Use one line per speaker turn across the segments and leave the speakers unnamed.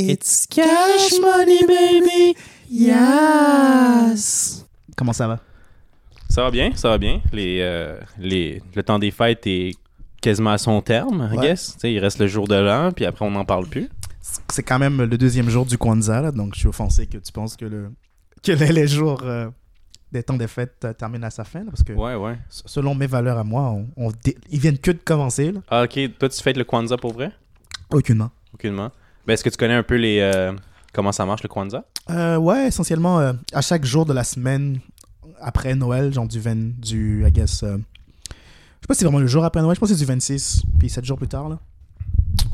It's cash money, baby. Yes. Comment ça va?
Ça va bien, ça va bien. Les, euh, les, le temps des fêtes est quasiment à son terme, I
Ouais.
guess. Tu sais, il reste le jour de l'an, puis après, on n'en parle plus.
C'est quand même le deuxième jour du Kwanzaa, là, donc je suis offensé que tu penses que, le, que les, les jours euh, des temps des fêtes euh, terminent à sa fin, là, parce que
Ouais, ouais.
s- selon mes valeurs à moi, on, on dé- ils viennent que de commencer. Là.
Ah, ok, toi, tu fêtes le Kwanzaa pour vrai?
Aucunement.
Aucunement. Ben, est-ce que tu connais un peu les euh, comment ça marche le Kwanzaa?
Euh, ouais, essentiellement, euh, à chaque jour de la semaine après Noël, genre du 20, du, I guess, euh, je sais pas si c'est vraiment le jour après Noël, je pense que c'est du 26, puis 7 jours plus tard, là.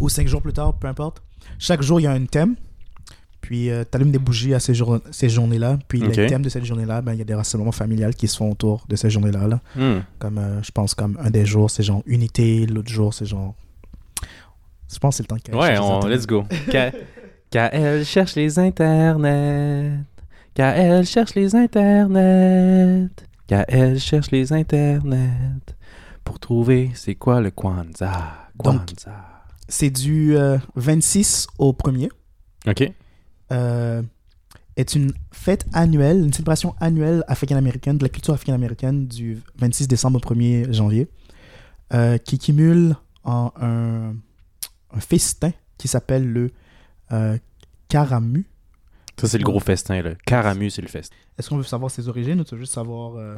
Ou 5 jours plus tard, peu importe. Chaque jour, il y a un thème, puis tu allumes des bougies à ces, jour- ces journées-là, puis
Ok.
les thèmes de cette journée-là, ben, il y a des rassemblements familiales qui se font autour de ces journées-là, là.
Hmm.
Comme, euh, je pense, comme un des jours, c'est genre unité, l'autre jour, c'est genre... Je pense que c'est le temps de
Ouais, on, let's go. Ka- KL cherche les internets. KL cherche les internets. KL cherche les internets. Pour trouver c'est quoi le Kwanzaa?
Donc-
Kwanzaa.
C'est du euh, 26 au 1er.
Ok.
euh, est une fête annuelle, une célébration annuelle africaine-américaine, de la culture africaine-américaine du 26 décembre au 1er janvier, euh, qui cumule en un, un festin qui s'appelle le euh, Karamu.
Ça, c'est le gros festin, là. Caramu, c'est le festin.
Est-ce qu'on veut savoir ses origines ou tu veux juste savoir... euh,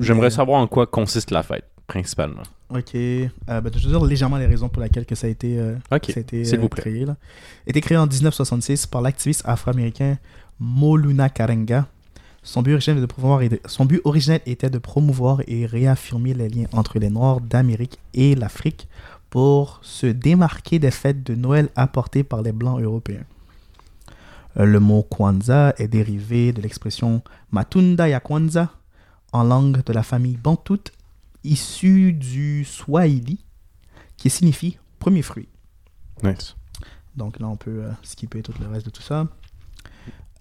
J'aimerais
les-
savoir en quoi consiste la fête, principalement.
Ok. Euh, ben, je vais dire légèrement les raisons pour lesquelles que ça a été, euh,
Ok,
ça a été
vous plaît.
créé. Là. A été créé en 1966 par l'activiste afro-américain Moluna Karenga. Son but, originel de promouvoir et de- son but originel était de promouvoir et réaffirmer les liens entre les Noirs d'Amérique et l'Afrique pour se démarquer des fêtes de Noël apportées par les Blancs européens. Euh, Le mot Kwanzaa est dérivé de l'expression Matunda ya Kwanzaa en langue de la famille bantoute issue du Swahili qui signifie premier fruit.
Nice.
Donc là, on peut euh, skipper tout le reste de tout ça.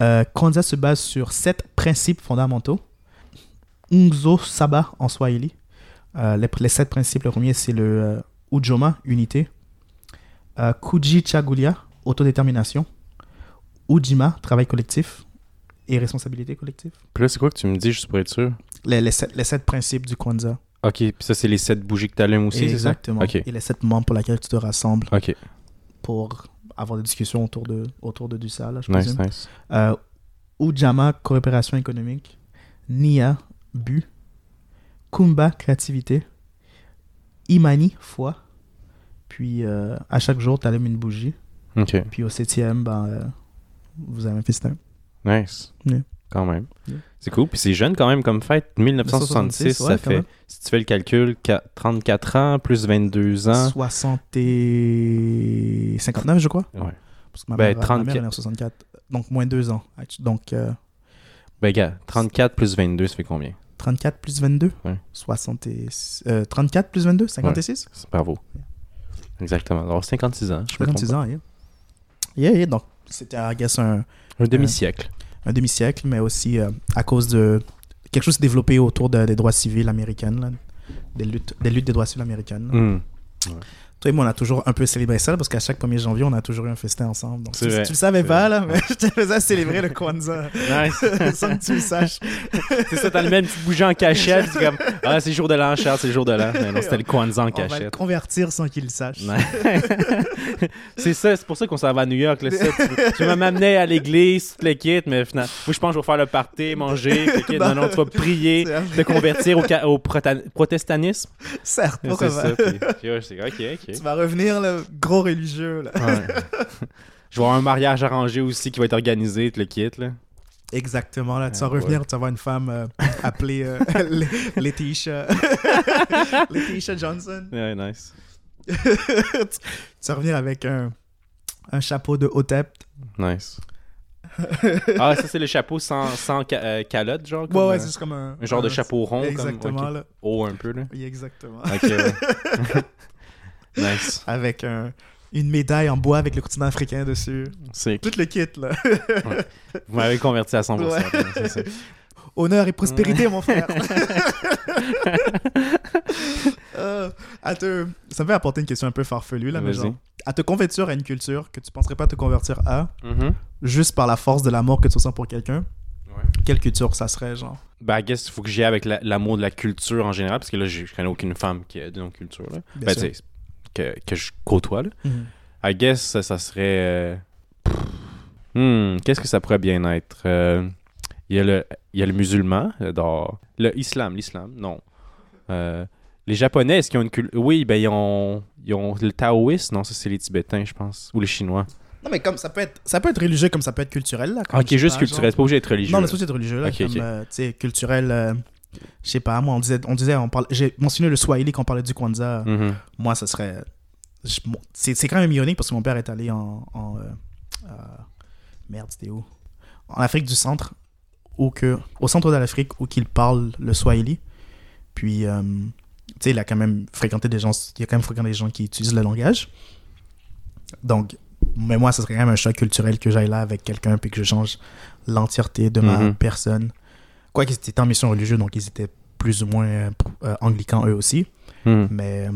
Euh, Kwanzaa se base sur sept principes fondamentaux. Unzo Saba en Swahili. Euh, les, les sept principes, le premier, c'est le Ujoma, unité. Euh, Kuji Chagulia, autodétermination. Ujima, travail collectif. Et responsabilité collective.
Puis là, c'est quoi que tu me dis, juste pour être sûr?
Les, les sept, les sept principes du Kwanzaa.
Ok, puis ça, c'est les sept bougies que t'allumes aussi, c'est ça?
Exactement.
Ok.
Et les sept membres pour lesquels tu te rassembles
Ok,
pour avoir des discussions autour de, autour de du ça, là, je
nice,
présume.
nice.
Euh, Ujama, coopération économique. Nia, but. Kumba, créativité. Imani, foi. Puis euh, à chaque jour, tu allumes une bougie. Puis au septième, ben, euh, vous avez un festin.
nice.
Yeah.
Quand même.
Yeah.
C'est cool. Puis c'est jeune quand même comme fête. 1966, ça
ouais,
fait,
même.
si tu fais le calcul, qua- 34 ans plus 22 ans.
60 et 59, je crois.
Ouais.
Parce que ma
Ben,
mère, ma
34.
mère elle est en 64. Donc moins deux ans. Donc euh,
Ben, gars, 34 plus 22, ça fait combien?
34 plus 22.
Ouais.
60 et, euh, 34 plus 22, 56.
C'est- Bravo. Exactement. Alors, 56 ans. Je me
56
trompe
ans, yeah. Yeah, yeah, donc c'était, I guess, un.
Un demi-siècle.
un demi-siècle, mais aussi euh, à cause de quelque chose développé autour de- des droits civils américains, là, des, luttes, des luttes des droits civils américaines. Toi et moi, on a toujours un peu célébré ça, parce qu'à chaque 1er janvier, on a toujours eu un festin ensemble. Donc, tu,
vrai.
tu le savais pas,
vrai.
là, mais je te faisais célébrer le Kwanzaa,
Nice.
sans que tu le saches.
c'est ça, t'as le même bougie en cachette. C'est comme, ah, c'est le jour de l'an, Charles, c'est le jour de l'an. Mais non, c'était le Kwanzaa en
On va le
cachette.
convertir sans qu'il le sache.
C'est ça, c'est pour ça qu'on s'en va à New York. Là, ça. Tu, vas m'amener à l'église, tout le kit, mais finalement, moi je pense que je vais faire le party, manger, le kit. Non, non, tu vas prier, te convertir au, au protestanisme.
Certes,
C'est ça. Puis, puis ouais, c'est ok, ok.
Tu vas revenir, le gros religieux, là.
Ouais. Je vais avoir un mariage arrangé aussi qui va être organisé, le kit. Là.
Exactement, là. Tu vas revenir, tu vas avoir une femme euh, appelée euh, Laetitia. Laetitia Johnson.
Ouais, nice.
tu vas revenir avec un, un chapeau de Hotep.
Nice. Ah, ça c'est le chapeau sans, sans ca- euh, calotte, genre?
Ouais,
comme,
ouais, c'est comme un.
un genre de chapeau rond,
Exactement,
comme
là.
haut un peu. Là.
Oui, exactement.
Ok. Nice.
Avec un- une médaille en bois avec le continent africain dessus.
C'est...
Tout le kit, là.
Vous m'avez converti à 100%.
Ouais.
là, c'est ça.
Honneur et prospérité, mon frère. Euh, à te... Ça me fait apporter une question un peu farfelue, là, mais genre, à te convertir à une culture que tu penserais pas te convertir à,
Mhm.
juste par la force de l'amour que tu ressens pour quelqu'un,
Ouais.
quelle culture ça serait, genre?
Ben, I guess, il faut que j'y aille avec la- l'amour de la culture en général, parce que là, je je connais aucune femme qui a de non-culture, là.
Bien
Ben,
sûr.
tu sais, que, que je côtoie, là. I guess, ça, ça serait... euh, Hmm, qu'est-ce que ça pourrait bien être? Euh, Il y, a le- il y a le musulman, euh, dans... Le islam, l'islam, non. Euh, les Japonais, est-ce qu'ils ont une culture... Oui, ben, ils ont... ils ont le taoïsme, non, ça, c'est les Tibétains, je pense. Ou les Chinois.
Non, mais comme ça peut être, ça peut être religieux comme ça peut être culturel, là. comme,
ok,
je sais
juste
pas,
culturel, c'est pas obligé d'être religieux.
Non, mais c'est pas juste religieux, là.
Ok,
comme,
ok.
euh, tu sais, culturel, euh, je sais pas, moi, on disait, on disait, on parle, j'ai mentionné le Swahili quand on parlait du Kwanzaa.
Mhm.
Moi, ça serait. bon, C'est quand même ironique parce que mon père est allé en. en, euh, euh, merde, c'était où? En Afrique du Centre, où que, au centre de l'Afrique, où qu'il parle le Swahili. Puis, euh, tu sais, il a quand même fréquenté des gens. Il a quand même fréquenté des gens qui utilisent le langage. Donc, mais moi, ça serait quand même un choc culturel que j'aille là avec quelqu'un puis que je change l'entièreté de ma
Mhm.
personne. Quoi qu'ils étaient en mission religieuse, donc ils étaient plus ou moins euh, euh, anglicans eux aussi.
Mhm.
Mais euh,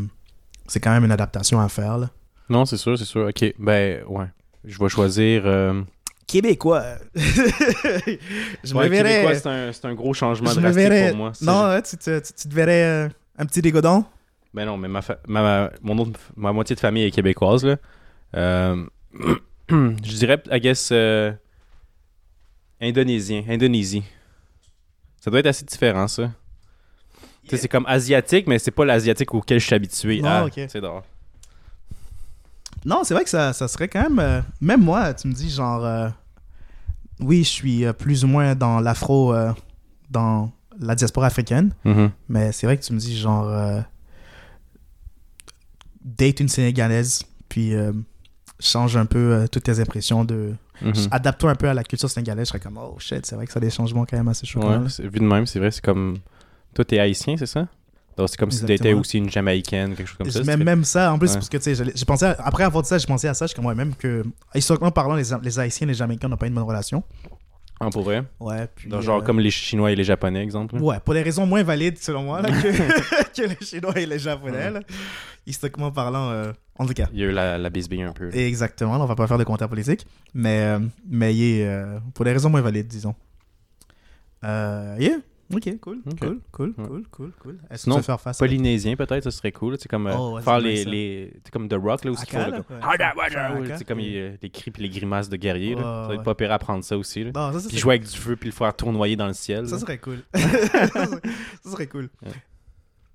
c'est quand même une adaptation à faire. Là.
Non, c'est sûr, c'est sûr. Ok, ben, ouais. Je vais choisir... euh,
Québécois. je
ouais,
me verrais.
Québécois, c'est un, c'est un gros changement
je me
drastique
verrais.
pour moi. C'est-
Non, hein, tu, te- tu- tu te verrais euh, un petit dégodon?
Ben non, mais ma, fa- ma, ma- mon autre, ma moitié de famille est québécoise, là. Euh, je dirais, I guess, euh, indonésien, Indonésie. Ça doit être assez différent, ça. Tu sais, c'est comme asiatique, mais c'est pas l'asiatique auquel je suis habitué. À,
ok.
C'est drôle.
Non, c'est vrai que ça, ça serait quand même. euh, même moi, tu me dis genre. euh, oui, je suis euh, plus ou moins dans l'afro. dans la diaspora africaine.
Mhm.
Mais c'est vrai que tu me dis genre. date une Sénégalaise. Puis change un peu toutes tes impressions de.
Mhm.
Adapte-toi un peu à la culture sénégalaise. Je serais comme, oh shit, c'est vrai que ça a des changements quand même assez choquants.
Ouais, vu de même, c'est vrai, c'est comme. Toi, t'es haïtien, c'est ça? Donc, c'est comme si t'étais
Exactement.
aussi une jamaïcaine, quelque chose comme ça.
même, ça, en plus,
Ouais.
parce que tu sais, j'ai pensé à- après avoir dit ça, j'ai pensé à ça, je suis comme, ouais, même que, historiquement parlant, les, les Haïtiens et les Jamaïcains n'ont pas une bonne relation.
Ah, pour vrai?
Ouais, puis.
Donc, genre
euh,
comme les Chinois et les Japonais, exemple. là?
Ouais, pour des raisons moins valides, selon moi, là, que, que les Chinois et les Japonais, là. historiquement parlant, euh, en tout cas.
Il y a eu la, la bisbille un peu.
Exactement, là, on va pas faire de commentaires politiques, mais, euh, mais est, euh, pour des raisons moins valides, disons. Euh, yeah, ok, cool, cool, cool,
Ouais.
cool, cool, cool. Est-ce que
Sinon,
tu veux faire face à...
Polynésien, peut-être, ça serait cool. C'est comme euh,
Oh, ouais,
faire les, les. C'est comme The Rock, là, où
Aka, là, ouais.
C'est comme les, les cris puis les grimaces de guerrier. là.
Ouais,
ça
ouais.
être pas pire à apprendre ça aussi. Là.
Non, ça, ça,
Puis jouer avec du feu puis le faire tournoyer dans le ciel.
Ça
là.
serait cool. ça serait cool.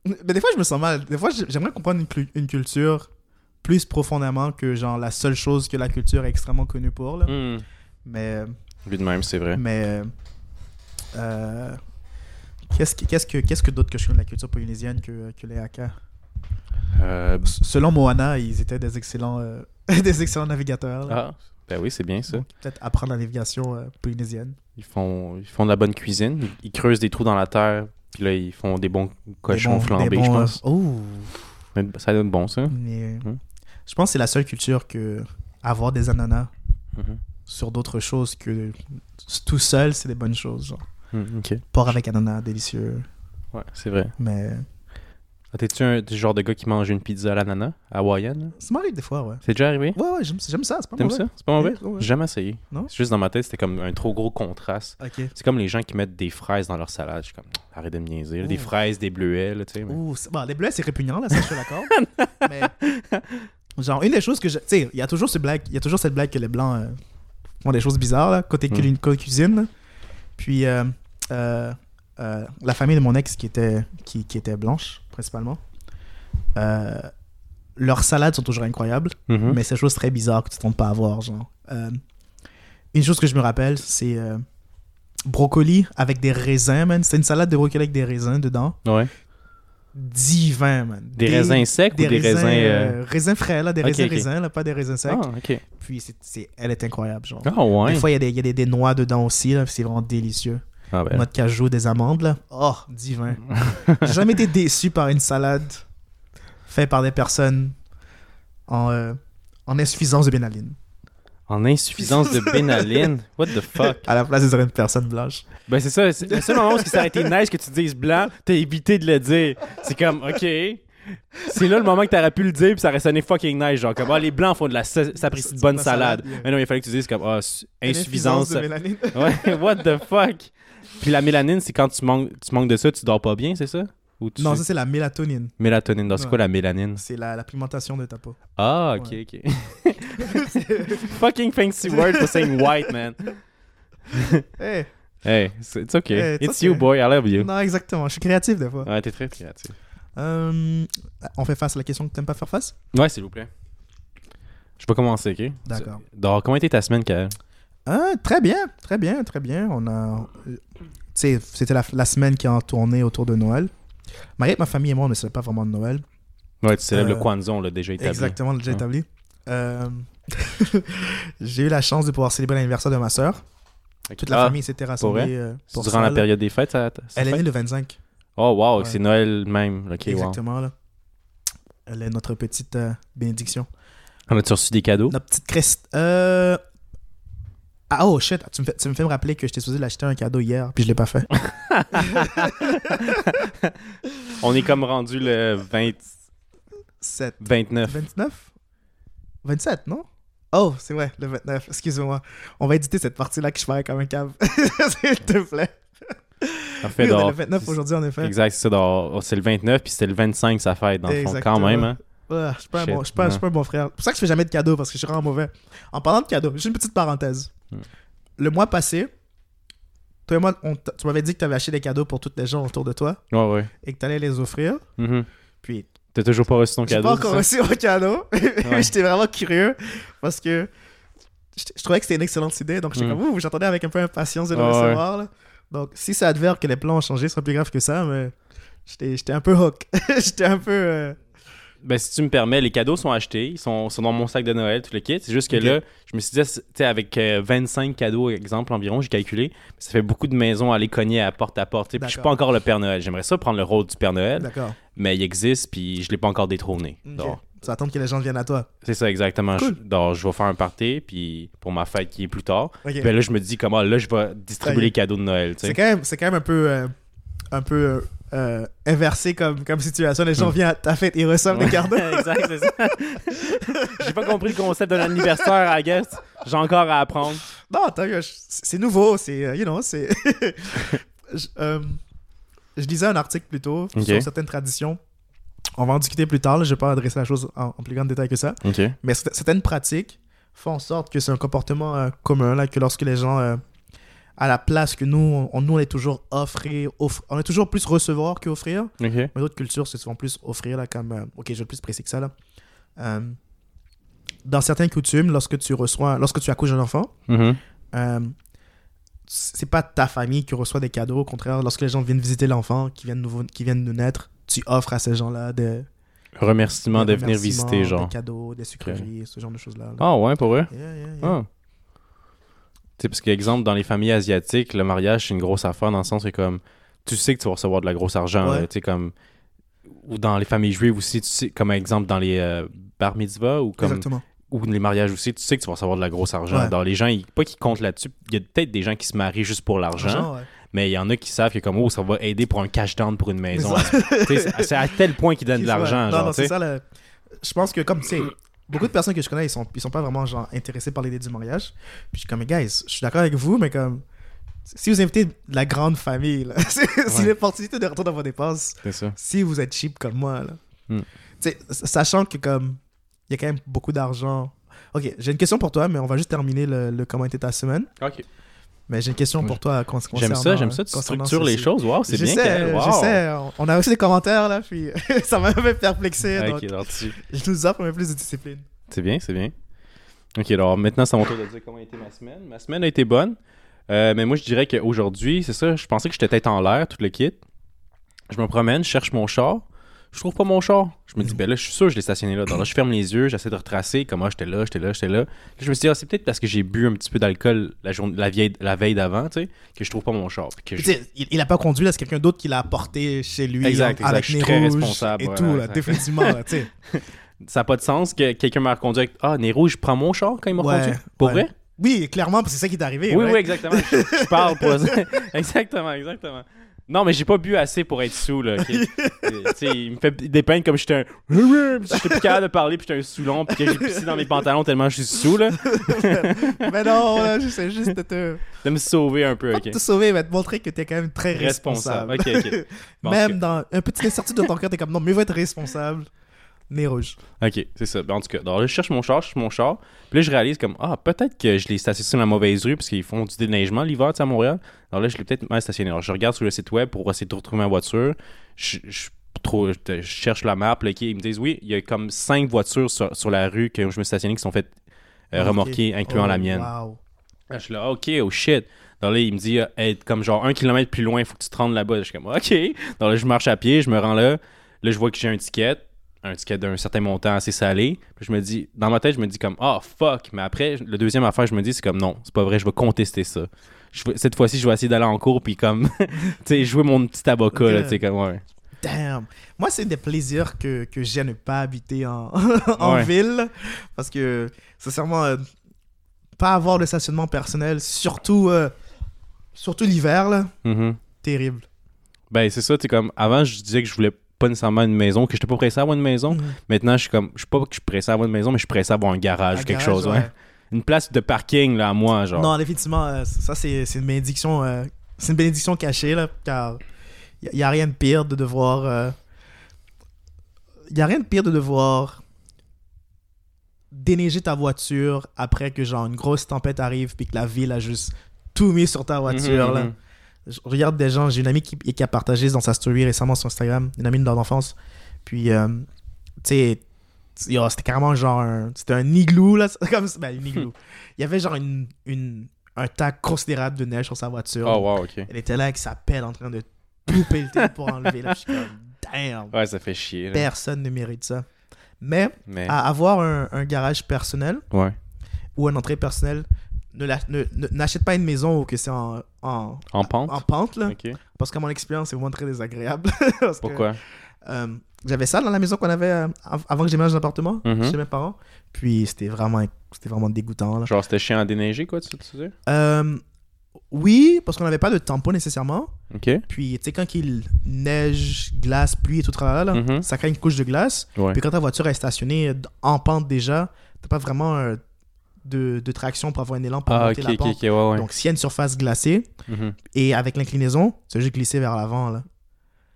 Mais des fois, je me sens mal. Des fois, j'ai- j'aimerais comprendre une, culture plus profondément que genre la seule chose que la culture est extrêmement connue pour. Là.
Hmm.
Mais,
Vu de même, c'est vrai.
mais euh, euh, qu'est-ce que, qu'est-ce que, qu'est-ce que d'autre que je connais de la culture polynésienne que, que les Haka
Euh,
Selon Moana, ils étaient des excellents, euh, des excellents navigateurs. là.
Ah, ben oui, c'est bien ça.
Donc, peut-être apprendre la navigation euh, polynésienne.
Ils font, ils font de la bonne cuisine. Ils, ils creusent des trous dans la terre. Puis là, ils font des bons cochons
Des bons-
flambés,
bons,
je pense.
oh,
Ça donne bon, ça.
mais,
Hmm.
Je pense que c'est la seule culture que avoir des ananas
Mhm.
sur d'autres choses que tout seul, c'est des bonnes choses. Genre.
Ok.
Porc avec ananas, délicieux.
Ouais, c'est vrai.
Mais
Ah, T'es-tu un du genre de gars qui mange une pizza à l'ananas, hawaïenne?
ça m'arrive des fois, ouais.
C'est déjà arrivé?
Ouais, ouais, j'aime j'aime ça. C'est pas
T'aimes
mauvais.
ça? C'est pas mauvais?
Ouais, ouais.
J'ai jamais essayé.
Non?
C'est juste dans ma tête, c'était comme un trop gros contraste.
Ok.
C'est comme les gens qui mettent des fraises dans leur salade. Je suis comme, arrête de me niaiser. là. Des
Ouh.
fraises, des bleuets, là, tu sais. mais-
Ouh, c'est- bon, les bleuets, c'est répugnant, là, ça, je suis d'accord. mais, genre, une des choses que je. Tu sais, il y a toujours ce blague, il y a toujours cette blague que les blancs euh, font des choses bizarres, là, côté,
Hmm.
cuisine. là. Puis, euh, euh, euh, la famille de mon ex qui était, qui, qui était blanche, principalement, euh, leurs salades sont toujours incroyables.
Mhm.
mais c'est des choses très bizarres que tu ne pas à voir. Genre. Une chose que je me rappelle, c'est brocoli avec des raisins, man. C'est une salade de brocoli avec des raisins dedans.
Ouais.
Divin, man.
Des, raisins secs ou des raisins.
raisins frais, là, des raisins
ok.
raisins, là, pas des raisins secs.
Ah, ok.
Puis c'est, c'est- elle est incroyable, genre.
Ouais.
Des fois, il y a, des, y a des, des noix dedans aussi, là, c'est vraiment délicieux.
Ah, ben.
Noix de cajou, des amandes, là. Oh, divin. J'ai jamais été déçu par une salade faite par des personnes en, euh, en insuffisance de bénaline.
En insuffisance de bénaline? What the fuck?
À la place des une personne blanche.
Ben, c'est ça. c'est- Le seul moment où ça aurait été nice que tu dises blanc, t'as évité de le dire. C'est comme, ok. C'est là le moment que t'aurais pu le dire, puis ça aurait sonné fucking nice. Genre, comme, ah, les blancs font de la sa- s'apprécie de bonne
de la
salade. Mais non, il fallait que tu dises, comme, ah, insuffisance.
de mélanine.
Ouais, what the fuck? Puis la mélanine, c'est quand tu manques, tu manques de ça, tu dors pas bien, c'est ça? Ou tu...
Non, ça, c'est la mélatonine.
Mélatonine. Donc, c'est
Ouais.
quoi la mélanine?
C'est la, la pigmentation de ta peau.
Ah, ok,
Ouais.
ok. fucking fancy word for saying white, man.
Hey,
Hey, it's okay.
Hey, it's
it's
okay.
you, boy. I love you.
non, exactement. Je suis créatif des fois.
Ouais, t'es très créatif.
Euh, on fait face à la question que t'aimes pas faire face?
Ouais, s'il vous plaît. Je peux commencer, ok?
D'accord.
Donc, comment était ta semaine, Kael?
Ah, très bien, très bien, très bien. On a. euh, c'était la, la semaine qui a tourné autour de Noël. Marie, ma famille et moi, on ne célèbre pas vraiment de Noël.
Ouais, tu célèbres
Euh,
le Kwanzaa, on l'a déjà établi.
Exactement, déjà établi. Euh, J'ai eu la chance de pouvoir célébrer l'anniversaire de ma.
Ok.
Toute la
Ah,
famille s'était rassemblée. euh, pour
durant
ça,
la
là.
période des fêtes, ça, ça
Elle est née le 25.
Oh, wow,
Ouais.
c'est Noël même. Ok, wow.
Exactement, là. Elle est notre petite euh, bénédiction.
On a-tu reçu des cadeaux?
Notre petite Christ. Euh... Ah, oh shit, tu me, fais, tu me fais me rappeler que je t'ai supposé l'acheter un cadeau hier, puis je l'ai pas fait.
On est comme rendu le 20...
7.
29.
29 27, non? Oh, c'est vrai, le 29. Excuse-moi. On va éditer cette partie-là que je ferai comme un cave. S'il te plaît.
Parfait,
Oui, on est le 29 aujourd'hui, en effet.
Exact, c'est C'est le 29, puis c'était le 25 sa fête, dans le fond. Quand même, hein?
Ouais, je suis pas, un bon- je suis pas, je suis
ouais.
pas un bon frère. C'est pour ça que je fais jamais de cadeaux, parce que je suis vraiment mauvais. En parlant de cadeaux, juste une petite parenthèse.
Hmm.
Le mois passé, toi et moi, on t- tu m'avais dit que tu avais acheté des cadeaux pour toutes les gens autour de toi
Ouais, ouais.
et que tu allais les offrir.
Mhm.
Puis,
T'as toujours pas reçu ton
j'ai
cadeau?
pas encore reçu mon cadeau.
Ouais.
J'étais vraiment curieux parce que je, je trouvais que c'était une excellente idée. Donc, j'étais
Hmm.
comme, j'attendais avec un peu impatience de le
Ah
recevoir. Donc, si ça advers que les plans ont changé, ce serait plus grave que ça, mais j'étais j'étais un peu hook. j'étais un peu. euh,
Ben, si tu me permets, les cadeaux sont achetés, ils sont, sont dans mon sac de Noël, tout le kit. C'est juste que là, je me suis dit, tu sais, avec euh, 25 cadeaux, exemple, environ, j'ai calculé, ça fait beaucoup de maisons à aller cogner à porte à porte. Puis je suis pas encore le Père Noël. J'aimerais ça prendre le rôle du Père Noël,
D'accord.
mais il existe, puis je l'ai pas encore détrôné. Donc,
Tu attendre que les gens viennent à toi.
c'est ça, exactement.
Cool.
Je, donc, je vais faire un party, puis pour ma fête qui est plus tard.
Ok.
Puis là, je me dis, comment, là, je vais distribuer les cadeaux de Noël.
C'est quand, même- c'est quand même un peu, euh, un peu euh, inversé comme, comme situation. Les gens
Hmm.
viennent à ta fête et reçoivent des cadeaux.
exact, c'est ça. J'ai pas compris le concept d'un anniversaire, I guess. J'ai encore à apprendre.
Non, c'est nouveau. C'est, euh, you know, c'est. je, euh, je lisais un article plus tôt sur certaines traditions. On va en discuter plus tard. là, Je vais pas adresser la chose en, en plus grand détail que ça. Mais cert- certaines pratiques font en sorte que c'est un comportement euh, commun, là, que lorsque les gens, euh, à la place que nous, on, nous, on est toujours offrir, offre- on est toujours plus recevoir qu'offrir.
OK.
Mais d'autres cultures, c'est souvent plus offrir, là, comme. euh, ok, je vais plus précis que ça, là. Euh, dans certaines coutumes, lorsque tu reçois, lorsque tu accouches un enfant,
Mhm.
euh, c'est pas ta famille qui reçoit des cadeaux. Au contraire, lorsque les gens viennent visiter l'enfant, qui viennent, nouveau, qui viennent de naître, tu offres à ces gens-là des,
Remerciement
des
de venir
remerciements,
visiter, genre.
Des cadeaux, des sucreries, ce genre de choses-là. là.
Ah ouais, pour eux?
Yeah, yeah, yeah.
Ah. Sais, parce qu'exemple, dans les familles asiatiques, le mariage, c'est une grosse affaire dans le sens que, comme, tu sais que tu vas recevoir de la grosse argent,
Ouais.
là, tu sais, comme... Ou dans les familles juives aussi, tu sais, comme exemple dans les euh, bar mitzvah ou comme
Exactement.
ou les mariages aussi, tu sais que tu vas recevoir de la grosse argent.
Ouais.
Dans les gens, ils- pas qu'ils comptent là-dessus. Il y a peut-être des gens qui se marient juste pour l'argent,
ouais.
mais il y en a qui savent que comme oh, ça va aider pour un cash down pour une maison.
C'est
à tel point qu'ils donnent de l'argent,
Non, c'est ça. le- Je pense que comme tu sais, beaucoup de personnes que je connais, ils sont, ils sont pas vraiment genre intéressés par l'idée du mariage. Puis je suis comme, guys, je suis d'accord avec vous, mais comme si vous invitez la grande famille, là, si
Ouais.
l'opportunité de retourner dans vos dépenses,
C'est ça.
si vous êtes cheap comme moi, là, tu sais, sachant que comme il y a quand même beaucoup d'argent. Ok, j'ai une question pour toi, mais on va juste terminer le, le comment était ta semaine.
OK.
Mais j'ai une question pour toi.
J'aime ça, j'aime ça. Tu structures les choses. Wow, c'est bien.
sais.
Wow.
je sais. On- a reçu des commentaires là, puis ça m'a un peu perplexé. donc je nous offre un peu plus de discipline.
C'est bien, c'est bien. Ok, alors maintenant, c'est à mon tour de dire comment a été ma semaine. Ma semaine a été bonne. Euh, mais moi, je dirais qu'aujourd'hui, c'est ça, je pensais que j'étais tête en l'air, tout le kit. Je me promène, je cherche mon char. Je trouve pas mon char. Je me dis, ben là, je suis sûr que je l'ai stationné là. Donc là, je ferme les yeux, j'essaie de retracer comment j'étais là, j'étais là, j'étais là. Là, je me suis dit, ah, c'est peut-être parce que j'ai bu un petit peu d'alcool la, journée, la, vieille, la veille d'avant, tu sais, que je trouve pas mon char. Puis que je-
il, il a pas conduit là, c'est quelqu'un d'autre qui l'a apporté chez lui.
Exact, exact.
Avec
Je suis très responsable,
Et tout, là,
exact.
définitivement. Là, tu sais.
Ça n'a pas de sens que quelqu'un m'a reconduit avec Ah, Nez Rouge, prends mon char quand il m'a
Ouais,
reconduit? Pour
ouais.
vrai?
oui, clairement, parce que c'est ça qui est arrivé.
Oui, oui, exactement. Je, je parle pour ça. exactement, exactement. Non, mais j'ai pas bu assez pour être sous, là. ok? Euh, il me fait dépeindre comme j'étais un. J'étais plus capable de parler, puis j'étais un saoulon, puis que j'ai pissé dans mes pantalons tellement je suis sous, là.
mais non, là, j'essaie juste de te,
De me sauver un peu,
pas
ok?
de te sauver, mais de montrer que t'es quand même très responsable.
Responsable. Ok. Bon,
même dans un petit incertitude de ton cœur, t'es comme non, mieux vaut être responsable. Nez rouge.
Ok, c'est ça. Ben, en tout cas, alors là, je cherche mon char, je cherche mon char. Puis là, je réalise comme, ah, peut-être que je l'ai stationné sur la mauvaise rue parce qu'ils font du déneigement l'hiver, tu sais, à Montréal. Alors là, je l'ai peut-être mal stationné. Alors, je regarde sur le site web pour essayer de retrouver ma voiture. Je, je, trop- je- je cherche la map, là, ils me disent, oui, il y a comme cinq voitures sur, sur la rue que je me suis stationné qui sont faites euh, remorquer, incluant
Oh,
la mienne.
Wow.
Là, je suis là, ok, oh shit. Donc là, il me dit, euh, Hey, comme genre un kilomètre plus loin, il faut que tu te rendes là-bas. Je suis comme, ok. Donc là, je marche à pied, je me rends là. Là, je vois que j'ai un ticket, un ticket d'un certain montant assez salé. Puis je me dis, dans ma tête, je me dis comme, oh fuck. Mais après, le deuxième affaire, je me dis, c'est comme, non, c'est pas vrai, je vais contester ça. Je vais- cette fois-ci, je vais essayer d'aller en cours, puis comme, tu sais, jouer mon petit avocat, là, tu sais, comme, ouais.
Damn. Moi, c'est des plaisirs que, que j'ai à ne pas habiter en, en
Ouais.
ville. Parce que, sincèrement, euh, pas avoir de stationnement personnel, surtout, euh, surtout l'hiver, là,
Mhm.
terrible.
Ben, c'est ça, tu sais, comme, avant, je disais que je voulais pas nécessairement une maison, que j'étais pas pressé à avoir une maison.
Mhm.
Maintenant, je suis comme, je suis pas que je suis pressé à avoir une maison, mais je suis pressé à avoir un garage,
Un
quelque
garage,
chose, ouais. Une place de parking, là, à moi, genre.
Non, effectivement, euh, ça, c'est une bénédiction, euh, c'est une bénédiction cachée, là, car il n'y a, rien de pire de devoir... Il y a rien de pire de devoir déneiger ta voiture après que, genre, une grosse tempête arrive puis que la ville a juste tout mis sur ta voiture,
Mhm,
là.
mhm.
Je regarde des gens, j'ai une amie qui, qui a partagé dans sa story récemment sur Instagram, une amie de l'enfance. Puis, euh, tu sais, c'était carrément genre un, c'était un igloo, là, comme ben, un igloo. Il y avait genre une, une, un tas considérable de neige sur sa voiture.
Oh, wow, ok.
Elle était là avec sa pelle en train de tout pelleter pour enlever. Là, je suis comme, damn,
Ouais, ça fait chier. là.
personne ne mérite ça. Mais
Mais,
à avoir un, un garage personnel
ouais.
ou une entrée personnelle, ne- ne- n'achète pas une maison où que c'est en, en,
En pente?
en pente, là. Parce que mon expérience est vraiment très désagréable.
Pourquoi?
euh, J'avais ça dans la maison qu'on avait euh, av- avant que j'éménage l'appartement
Mhm.
chez mes parents. Puis c'était vraiment, vraiment dégoûtant. Là.
Genre, c'était chiant à déneiger, quoi, tu, tu dis?
Euh, oui, parce qu'on n'avait pas de tampon nécessairement. Puis tu sais, quand il neige, glace, pluie et tout là,
Mhm.
ça crée une couche de glace.
Ouais.
Puis quand ta voiture est stationnée en pente déjà, t'as pas vraiment de, de traction pour avoir un élan pour
Ah,
monter la pente.
ok, ouais, ouais.
Donc s'il y a une surface glacée,
Mhm.
et avec l'inclinaison, c'est juste glisser vers l'avant. là.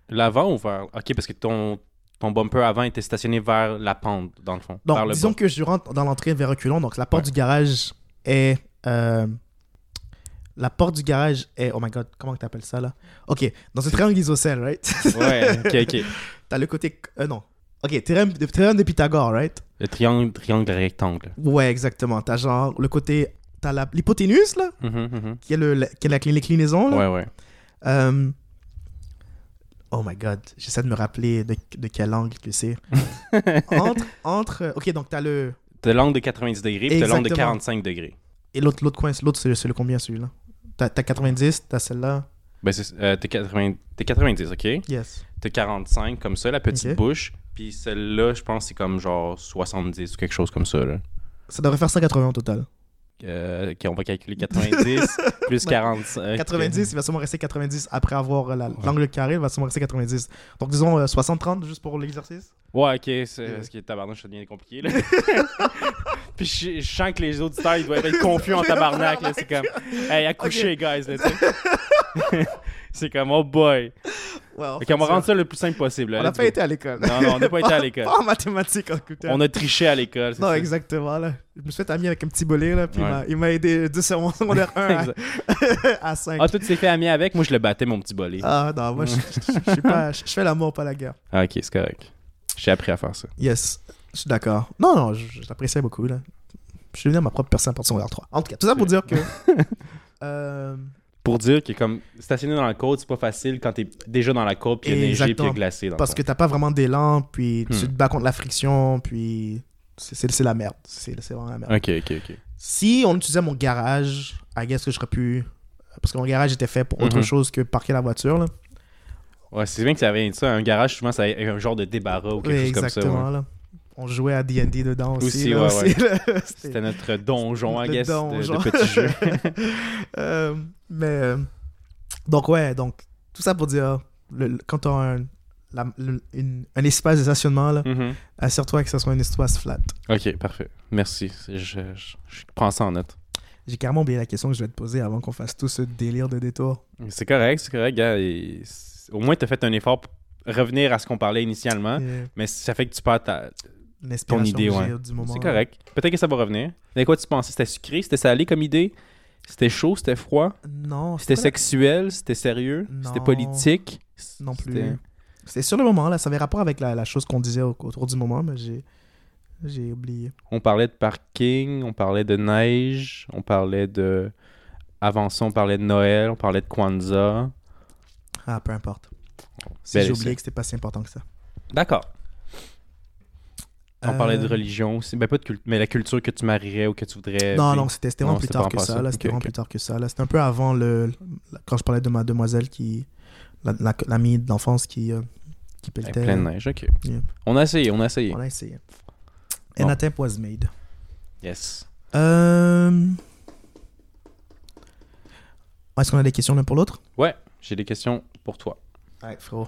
L'avant ou vers. Ok, parce que ton, ton bumper avant était stationné vers la pente, dans le fond. vers
Donc,
le
disons que je rentre dans l'entrée vers reculons. Donc, la porte
Ouais.
du garage est. euh, la porte du garage est. Oh my god, comment tu appelles ça là? Ok, dans un triangle isocèle, right?
Ouais, ok, ok.
T'as le côté. Euh, non. Ok, théorème de, théorème de Pythagore, right?
Le triangle, triangle rectangle.
Ouais, exactement. T'as genre le côté. T'as la- l'hypoténuse là,
Mhm, mhm.
qui est, le, la- qui est la clé- l'inclinaison là.
Ouais, ouais.
Euh, Oh my god, j'essaie de me rappeler de, de quel angle que c'est. entre, entre. Ok, donc t'as le.
T'as l'angle de 90 degrés, puis t'as l'angle de
Exactement.
45 degrés.
Et l'autre coin, c'est- l'autre c'est le combien celui-là? T'as t'as 90, t'as celle-là?
Ben, euh, t'es 80 t'es 90, ok?
Yes.
T'as 45, comme ça, la petite bouche. Puis celle-là, je pense, c'est comme genre 70 ou quelque chose comme ça, là.
Ça devrait faire 180 au total.
Euh, ok, on va calculer 90 plus
Ouais.
45.
90, il va sûrement rester 90 après avoir euh, la- l'angle carré, il va sûrement rester 90. Donc disons euh, 60-30 juste pour l'exercice?
Ouais, ok, c'est
Yeah.
parce que tabarnak, ça devient compliqué, là. Puis je, je sens que les auditeurs, ils doivent être confus en tabarnak. C'est comme, hey, accouchez, guys, là, tu sais. c'est comme, oh boy. Ok, on va rendre ça le plus simple possible, là.
On n'a pas
go.
été à l'école.
Non, non, on n'a pas été à l'école.
Pas en mathématiques en.
On a triché à l'école,
Non,
ça.
exactement. Là. Je me suis fait ami avec un petit bolé, là, puis il
Ouais.
m'a- il m'a aidé de sur mon secondaire 1
Exact.
à, à 5.
Ah, toi, tu t'es fait ami avec, moi, je le battais, mon petit bolé.
Ah non, moi je, je, je suis pas, je, je fais l'amour, pas la guerre.
Ah, ok, c'est correct. J'ai appris à faire ça.
Yes, je suis d'accord. Non, non, je, l'appréciais beaucoup. Là. Je suis devenu ma propre personne de secondaire 3. En tout cas, tout ça pour dire que. euh,
Pour dire que, comme, stationner dans la côte, c'est pas facile quand t'es déjà dans la côte, puis il y a neigé, puis il y a glacé. Dans
parce que t'as pas vraiment d'élan, puis tu
Hmm.
te bats contre la friction, puis c'est- la merde. C'est vraiment la merde.
Ok, ok, ok.
Si on utilisait mon garage, I guess que j'aurais pu. Parce que mon garage était fait pour autre
Mhm.
chose que parquer la voiture. Là.
Ouais, c'est bien que ça de ça. Un garage, souvent, ça a un genre de débarras ou quelque
Oui,
chose comme ça.
exactement.
ouais.
là. On jouait à D&D dedans aussi.
Aussi, ouais, ouais. C'était notre donjon, I
Le
guess, de-
donjon.
de, petits jeux.
Euh, mais. euh, donc, ouais, donc. Tout ça pour dire, le- le- quand tu as un, la- le- une- un espace de stationnement, là,
Mhm.
assure-toi que ce soit un espace flat.
Ok, parfait. Merci. Je, je- je prends ça en note.
J'ai carrément oublié la question que je vais te poser avant qu'on fasse tout ce délire de détour.
C'est correct, c'est correct, gars. et Au moins, tu as fait un effort pour revenir à ce qu'on parlait initialement, mais ça fait que tu perds ta...
L'inspiration
idée,
que
ouais.
j'ai du moment.
C'est correct. Peut-être que ça va revenir. Mais quoi tu pensais? C'était sucré? C'était salé comme idée? C'était chaud? C'était froid?
Non,
C'était
la-
sexuel? C'était sérieux? C'était politique?
Non plus. C'était sur le moment, là. Ça avait rapport avec la, la chose qu'on disait au- autour du moment, mais j'ai, j'ai oublié.
On parlait de parking, on parlait de neige, on parlait de... Avant ça, on parlait de Noël, on parlait de Kwanzaa.
Ah, peu importe. Si j'ai oublié que c'était pas si important que ça.
D'accord. On
Euh,
parlait de religion aussi. Ben, pas de culte, mais la culture que tu marierais ou que tu voudrais.
Non, non, c'était vraiment plus tard que ça.
ça.
Là, c'était
Ok,
vraiment plus tard que ça. Là, c'était un peu avant le, quand je parlais de ma demoiselle qui, la- la- d'enfance qui, euh, qui pelletait.
plein de neige, ok.
Yeah.
On a essayé, on a essayé.
On a essayé.
Bon.
An attempt was made.
Yes.
Euh... Est-ce qu'on a des questions l'un pour l'autre?
Ouais, j'ai des questions pour toi.
Ouais, frérot.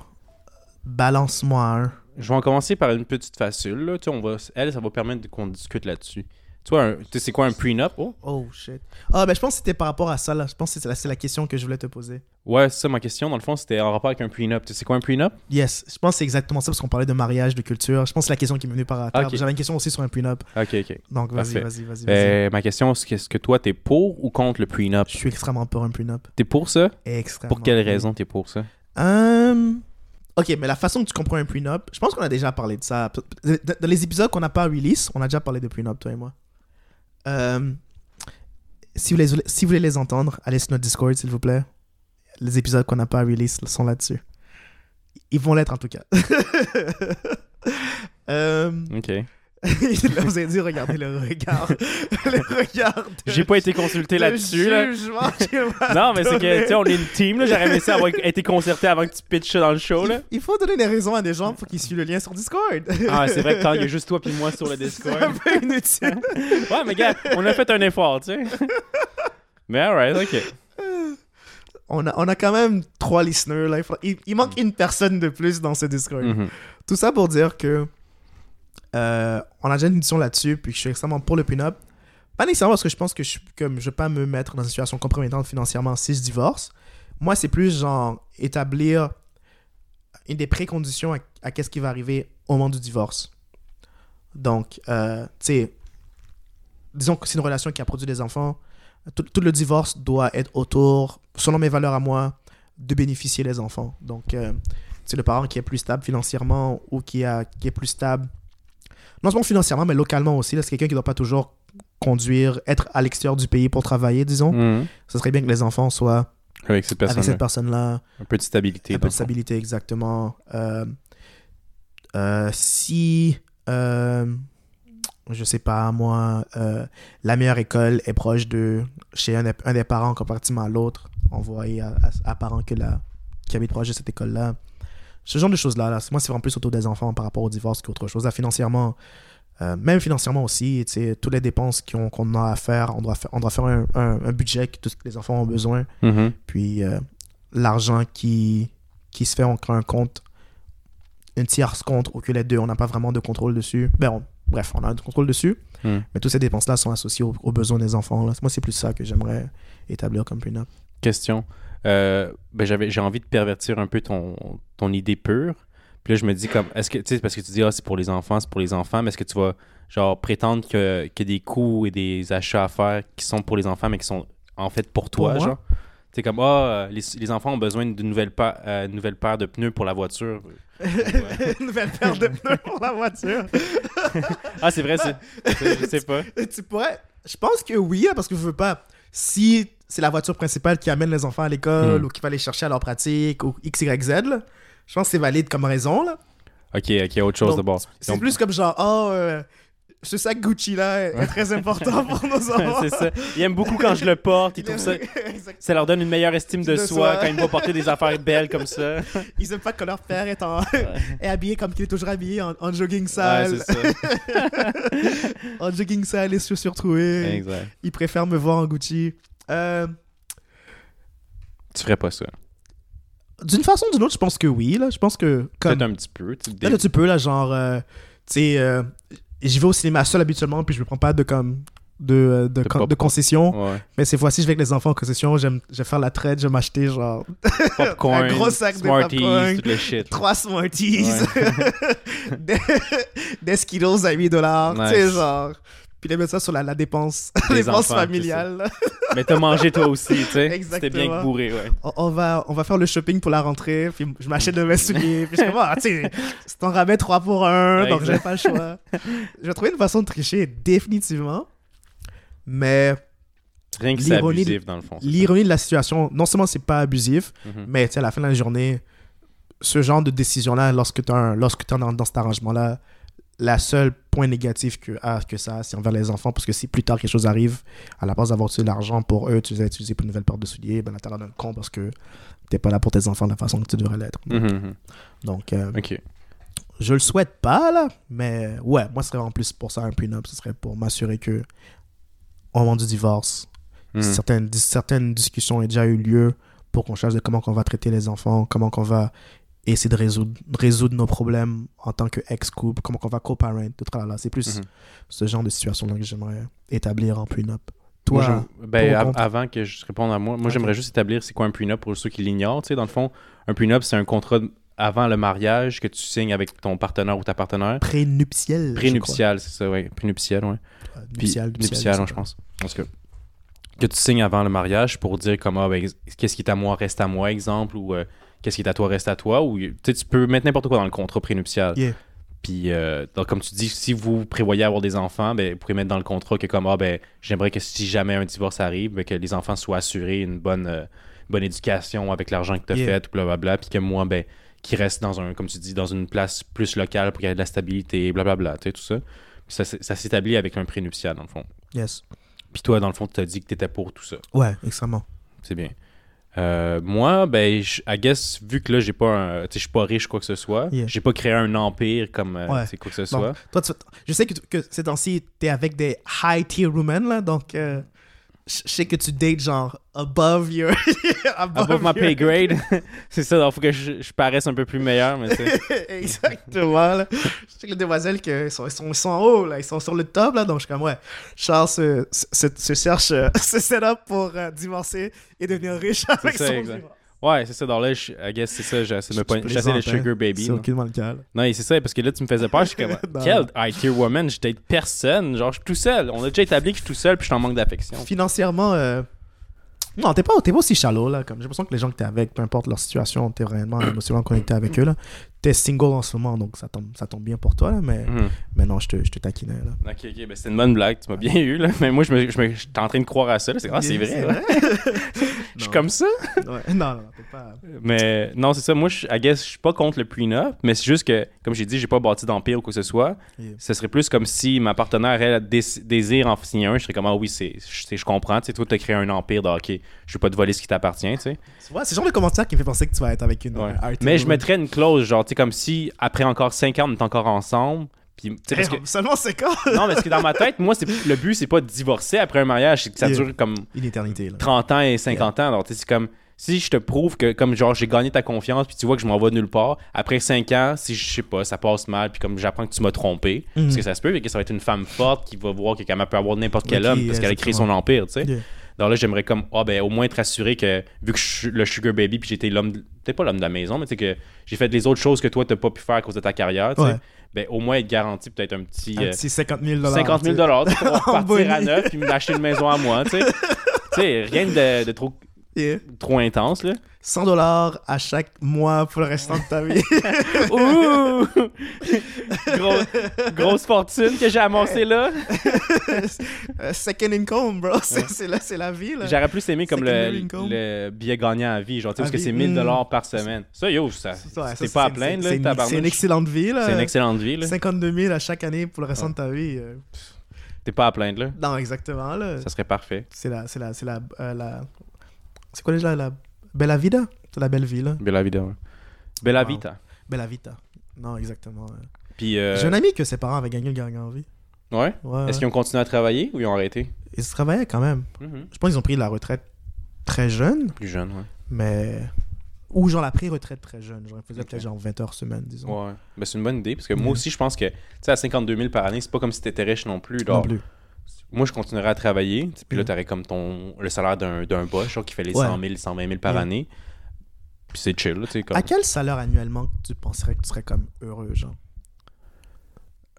Balance-moi un.
Je vais en commencer par une petite facile. Là. Tu sais, on va... Elle, ça va permettre qu'on discute là-dessus. Tu vois, un- tu sais, c'est quoi un prenup? Oh?
Oh shit. Ah, ben je pense que c'était par rapport à ça là. Je pense que c'est la, c'est la question que je voulais te poser.
Ouais, c'est ça ma question. Dans le fond, c'était en rapport avec un prenup. Tu sais, c'est quoi un prenup?
Yes, je pense que c'est exactement ça parce qu'on parlait de mariage, de culture. Je pense que c'est la question qui m'est venue par.
Ok.
J'avais une question aussi sur un prenup.
Ok, ok.
Donc vas-y,
Parfait.
vas-y, vas-y. vas-y.
Euh, ma question, c'est est-ce que toi, t'es pour ou contre le prenup?
Je suis extrêmement pour un prenup.
T'es pour ça?
Extrêmement.
Pour quelle raison t'es pour ça?
Euh, Ok, mais la façon que tu comprends un prenup, je pense qu'on a déjà parlé de ça. Dans les épisodes qu'on n'a pas release, on a déjà parlé de prenup, toi et moi. Euh, si, vous voulez les entendre, allez sur notre Discord, s'il vous plaît. Les épisodes qu'on n'a pas release sont là-dessus. Ils vont l'être en tout cas. euh,
Ok.
là, vous avez dû regarder le regard. le regard.
J'ai pas été consulté
de
là-dessus. Là. Non, mais c'est que, tu sais, on est une team, là. J'aurais aimé ça avoir été concerté avant que tu pitches dans le show, là.
Il, il faut donner des raisons à des gens pour qu'ils suivent le lien sur Discord.
Ah, c'est vrai que quand il y a juste toi puis moi sur le
C'est un
Discord.
peu inutile.
Ouais, mais gars, on a fait un effort, tu sais. Mais alright, ok.
On a, on a quand même trois listeners. Là. Il, il- il manque une personne de plus dans ce Discord.
Mhm.
Tout ça pour dire que euh, on a déjà une édition là-dessus, puis je suis extrêmement pour le pin-up. Pas nécessairement parce que je pense que je ne vais pas me mettre dans une situation compromettante financièrement si je divorce. Moi, c'est plus genre établir une des préconditions à, qu'est-ce qui va arriver au moment du divorce. Donc, euh, tu sais, disons que c'est une relation qui a produit des enfants. Tout, le divorce doit être autour, selon mes valeurs à moi, de bénéficier des enfants. Donc, euh, c'est le parent qui est plus stable financièrement ou qui, a, qui est plus stable, non seulement financièrement, mais localement aussi. C'est quelqu'un qui ne doit pas toujours conduire, être à l'extérieur du pays pour travailler, disons.
Mhm.
Ce serait bien que les enfants soient
Avec cette personne
personne-là.
Un peu de stabilité.
Un peu de stabilité, exactement. Euh, euh, si, euh, je sais pas, moi, euh, la meilleure école est proche de chez un, des- un des parents comparativement à l'autre, envoyer à, à, à parents que la, qui habite proche de cette école-là. Ce genre de choses-là, là, moi, c'est vraiment plus autour des enfants par rapport au divorce qu'autre chose. Là, financièrement, euh, même financièrement aussi, toutes les dépenses qu'on a à faire, on doit faire, on doit faire un, un- un budget que tous les enfants ont besoin.
Mhm.
Puis euh, l'argent qui, qui se fait, on crée un compte, une tierce compte, ou que les deux, on n'a pas vraiment de contrôle dessus. Ben, on- bref, on a du contrôle dessus,
Hmm.
mais toutes ces dépenses-là sont associées aux, aux besoins des enfants. Là. Moi, c'est plus ça que j'aimerais établir comme prenup.
Question. Euh, ben j'avais j'ai envie de pervertir un peu ton, ton idée pure. Puis là, je me dis comme est-ce que tu sais parce que tu dis ah c'est pour les enfants, c'est pour les enfants, mais est-ce que tu vas genre prétendre que qu'il y a des coûts et des achats à faire qui sont pour les enfants mais qui sont en fait pour toi,
Pour
genre? C'est comme ah les, les enfants ont besoin d'une nouvelle pa- euh, nouvelle paire de pneus pour la voiture.
Une nouvelle paire de pneus pour la voiture.
Ah c'est vrai, c'est c'est- je sais pas.
tu pourrais. Je pense que oui, hein, parce que je veux pas. Si c'est la voiture principale qui amène les enfants à l'école
Hmm.
ou qui va les chercher à leur pratique ou X, Y, Z, là, je pense que c'est valide comme raison. Là.
Ok ok autre chose
Donc,
de bord.
C'est
Donc-
plus comme genre, oh, euh, ce sac Gucci là est très important pour nos enfants.
c'est ça. Ils aiment beaucoup quand je le porte. Ils trouvent ça, ça leur donne une meilleure estime de,
De
soi,
soi.
quand ils me voient porter des affaires belles comme ça.
Ils aiment pas que leur père est, en... est habillé comme qu'il est toujours habillé en, en jogging
Ouais,
sale.
c'est ça.
en jogging sale et chaussures trouées.
Exact.
Ils préfèrent me voir en Gucci. Euh,
Tu ferais pas ça.
D'une façon ou d'une autre, je pense que oui. Là. Je pense que. Comme,
Peut-être un petit peu. tu sais,
Là, là, tu peux, là, genre, euh, tu sais, euh, j'y vais au cinéma seul habituellement, puis je me prends pas de, comme, de, euh, de,
De
con- de
popcorn.
concessions.
Ouais.
Mais ces fois-ci, je vais avec les enfants en concession, j'aime, je vais faire la traite, je vais m'acheter, genre,
Popcorn,
Un gros sac de popcorn.
tout le shit.
trois Smarties, des, des Skittles à 8 dollars, tu sais,
Nice.
genre. Puis les mettre ça sur la, la dépense,
Les
dépense
enfants,
familiale.
Mais t'as mangé toi aussi, tu sais. C'était
Exactement.
bien bourré, ouais.
On, on va, on va faire le shopping pour la rentrée, puis je m'achète de mes souliers. Puis je suis comme, ah, tu sais, c'est un rabais 3 pour 1, donc j'ai pas le choix. Je vais trouver une façon de tricher, définitivement. Mais
Rien que c'est abusif, dans le fond.
l'ironie de la situation, non seulement c'est pas abusif,
Mhm.
mais tu sais, à la fin de la journée, ce genre de décision-là, lorsque tu es lorsque t'es dans, dans cet arrangement-là, la seule point négatif que, ah, que ça a, c'est envers les enfants, parce que si plus tard quelque chose arrive, à la base d'avoir utilisé l'argent pour eux, tu les as utilisé pour une nouvelle paire de souliers, ben là, t'as l'air d'un con parce que t'es pas là pour tes enfants de la façon que tu devrais l'être.
Mhm, mhm.
Donc, euh,
Ok.
je le souhaite pas, là, mais ouais, moi, ce serait en plus pour ça un prenup, ce serait pour m'assurer que, au moment du divorce,
Mhm.
certaines, certaines discussions ont déjà eu lieu pour qu'on cherche de comment on va traiter les enfants, comment on va essayer de résoudre, résoudre nos problèmes en tant que ex-couple, comment on va co-parent, tout ça là. C'est plus
Mhm.
ce genre de situation-là que j'aimerais établir en prenup. Toi,
Moi, ben, av- avant que je réponde à moi, moi j'aimerais juste établir c'est quoi un prenup pour ceux qui l'ignorent. Dans le fond, un prenup, c'est un contrat avant le mariage que tu signes avec ton partenaire ou ta partenaire.
prénuptial.
Prénuptial, c'est ça, ouais. Prénuptial, ouais.
crois. Euh,
Puis-
Nuptial, je
pense. En tout cas, que tu signes avant le mariage pour dire comme, ah, ben, qu'est-ce qui est à moi reste à moi, exemple, ou euh, qu'est-ce qui est à toi reste à toi, ou tu peux mettre n'importe quoi dans le contrat prénuptial.
Yeah.
Puis, euh, donc, comme tu dis, si vous prévoyez avoir des enfants, ben, vous pouvez mettre dans le contrat que comme, ah, ben, j'aimerais que si jamais un divorce arrive, ben, que les enfants soient assurés une bonne, euh, bonne éducation avec l'argent que tu as
Yeah.
fait, blablabla, puis que moi, ben, qui reste dans un, comme tu dis, dans une place plus locale pour qu'il y ait de la stabilité, blablabla, tu sais, tout ça. Puis ça s'établit avec un prénuptial, dans le fond.
Yes.
Puis toi, dans le fond, tu as dit que tu étais pour tout ça.
Ouais, extrêmement.
C'est bien. Euh, moi, ben, je- I guess, vu que là, j'ai pas je suis pas riche, quoi que ce soit,
Yeah.
j'ai pas créé un empire comme. euh,
Ouais.
quoi que ce soit.
Toi, tu- je sais que, que ces temps-ci, t'es avec des high-tier women, là, donc euh, je sais que tu dates genre above your...
Above my
your-
pay grade. c'est ça, il faut que je, je paraisse un peu plus meilleur, mais.
Exactement, là. Je sais que les demoiselles, que, sont, sont, en haut, là, ils sont sur le top, là, donc je suis comme, ouais, Charles se, se, se cherche, euh, se set up pour euh, divorcer et devenir riche avec
ça,
son
exact. Ouais, c'est ça. Dans là, je, I guess, c'est ça. J'essaie de le sugar baby.
C'est aucunement le cas.
Non, c'est ça, parce que là, tu me faisais peur. Je suis comme,
Non.
quel high tier woman? Je date personne. Genre, je suis tout seul. On a déjà établi que je suis tout seul, puis je suis en manque d'affection.
Financièrement, euh, non, t'es pas, pas aussi shallow, là. Comme j'ai l'impression que les gens que t'es avec, peu importe leur situation, t'es vraiment émotionnellement connecté avec eux, là. T'es single en ce moment, donc ça tombe, ça tombe bien pour toi, là, mais, mais non, je te, je te taquinais, là.
Ok, ok, ben c'était une bonne blague, tu m'as bien eu, là. Mais moi, je me, je me- en train de croire à ça. C'est, ah, c'est vrai. Je suis comme ça.
Ouais, Non, non, t'es pas.
Mais non, c'est ça. Moi, je, I guess, je suis pas contre le prenup, mais c'est juste que, comme j'ai dit, j'ai pas bâti d'empire ou quoi que ce soit.
Yeah.
Ce serait plus comme si ma partenaire, elle, dés- désire en signer un. Je serais comme, ah oui, c'est, je, c'est- je comprends. Tu sais, toi, t'as créé un empire de hockey. Je veux pas te voler ce qui t'appartient, tu sais.
Ouais, c'est le genre de commentaire qui me fait penser que tu vas être avec une.
Ouais.
euh,
Mais je mettrais une clause, genre, sais, comme si après encore 5 ans, on est encore ensemble. Puis, parce que.
Seulement c'est quand
Non, mais parce que dans ma tête, moi, c'est, le but, c'est pas de divorcer après un mariage, c'est que ça
Yeah.
dure comme
Une éternité, là.
30 ans et 50 ans. Alors, tu sais, c'est comme si je te prouve que, comme genre, j'ai gagné ta confiance, puis tu vois que je m'en vais nulle part, après 5 ans, si je sais pas, ça passe mal, puis comme j'apprends que tu m'as trompé,
Mhm.
parce que ça se peut, et que ça va être une femme forte qui va voir qu'elle peut avoir n'importe quel homme, parce qu'elle a créé son empire, tu sais.
Yeah.
Donc là, j'aimerais comme, ah ben, au moins être assuré que, vu que je suis le sugar baby, puis j'étais l'homme, peut-être pas l'homme de la maison, mais tu sais, que j'ai fait les autres choses que toi, t'as pas pu faire à cause de ta carrière, tu sais.
Ouais.
Ben, au moins être garanti peut-être un petit.
Un
euh,
petit 50 000
50 000
tu sais.
tu sais, pour partir à neuf puis m'acheter une maison à moi, tu sais. tu sais, rien de, de trop,
Yeah.
trop intense, là.
100 dollars à chaque mois pour le restant de ta vie.
Ouh! Gros- grosse fortune que j'ai amassée là.
Euh, Second income, bro. C'est la, vie, là.
J'aurais plus aimé comme le, billet gagnant à vie. Genre, tu sais, parce que c'est 1000
mm.
dollars par semaine. Ça, yo, ça,
Ouais,
c'est pas à plaindre, là,
c'est une-
tabarnouche.
C'est une excellente vie, là.
C'est une excellente vie, là.
52 000 à chaque année pour le restant de ta vie. euh,
T'es pas à plaindre, là.
Non, exactement, là.
Ça serait parfait.
C'est la... C'est la... C'est la... euh, la- C'est quoi déjà la... Bella Vida? C'est la belle vie, là.
Bella vida, ouais. Bella
Wow.
vita.
Bella Vita. Non, exactement. ouais.
Puis, euh,
J'ai un ami que ses parents avaient gagné le gagnant en vie.
ouais?
Ouais,
Est-ce qu'ils ont continué à travailler ou ils ont arrêté?
Ils se travaillaient quand même.
Mhm.
Je pense qu'ils ont pris la retraite très jeune,
Plus jeune, ouais.
mais Ou genre la pré-retraite très jeune. J'aurais faisais
Ok.
peut-être genre 20 heures semaine, disons.
Ouais. Ben, c'est une bonne idée parce que moi
Ouais.
aussi, je pense que, tu sais, à 52 000 par année, c'est pas comme si t'étais riche non plus.
Non
genre.
plus.
Moi, je continuerais à travailler. tu Puis là,
Mhm.
t'aurais comme ton, le salaire d'un, boss, qui fait les
Ouais.
100 000, 120 000 par
Ouais.
année. Puis c'est chill, là, tu sais. Comme...
À quel salaire annuellement tu penserais que tu serais comme heureux, genre?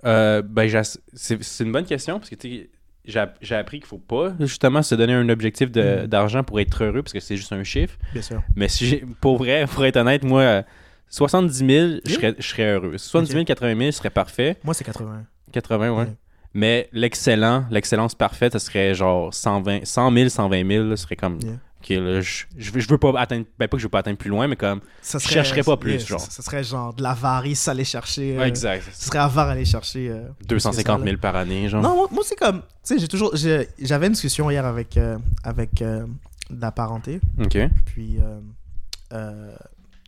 Euh, ben, c'est, une bonne question parce que, tu j'ai, appris qu'il faut pas justement se donner un objectif
Mhm.
d'argent pour être heureux parce que c'est juste un chiffre.
Bien sûr.
Mais si pour vrai, pour être honnête, moi, euh, 70 000, je serais, je serais heureux. 70 000, 80 000 serait parfait.
Moi, c'est 80.
80, ouais.
Ouais.
Mais l'excellent, l'excellence parfaite, ce serait genre 120, 100 000, 120 000, là, ce serait comme,
Yeah.
ok, là, je, je, veux, je veux pas atteindre, ben pas que je veux pas atteindre plus loin, mais comme,
Ça
Je chercherais pas plus,
yeah,
genre.
Ça, ça serait genre de l'avarice aller chercher. euh,
exact,
Ce serait avare aller chercher. euh, plus que
250
ça,
000 par année, genre.
Non, moi, moi, c'est comme. Tu sais, j'ai toujours. J'avais une discussion hier avec, euh, avec euh, de la parenté.
Ok.
Puis. euh, euh,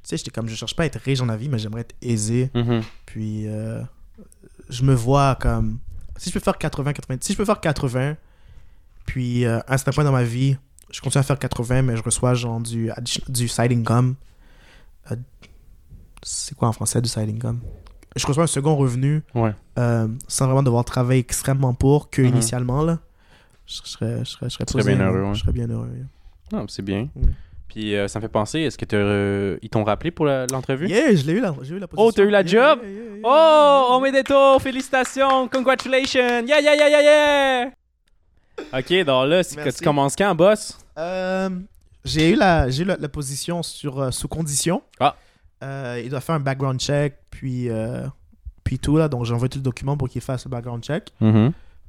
tu sais, j'étais comme. Je cherche pas à être riche dans la vie, mais j'aimerais être aisé.
Mhm.
Puis. euh, je me vois comme. Si je peux faire 80, 80. Si je peux faire 80, puis euh, à un certain point dans ma vie, je continue à faire 80, mais je reçois genre du, du side income. Euh, c'est quoi en français du side income Je reçois un second revenu
Ouais.
euh, sans vraiment devoir travailler extrêmement pour que
Mhm.
initialement là. Je serais, je serais, je serais
Tu serais
posé,
bien heureux, ouais.
Je serais bien heureux.
Non, c'est bien. Puis euh, ça me fait penser, est-ce que euh, ils t'ont rappelé pour l'entrevue?
Yeah, je l'ai eu la, j'ai eu la
Oh, t'as eu la
position.
job?
Yeah,
Oh. Omedeto, félicitations, congratulations, yeah, yeah, yeah, yeah, yeah! Ok, donc là, c'est que tu commences quand, boss?
Euh, j'ai eu la, j'ai eu la, la position sur, euh, sous condition.
Ah.
Il doit faire un background check, puis, puis tout là. Donc j'ai envoyé tout le document pour qu'il fasse le background check.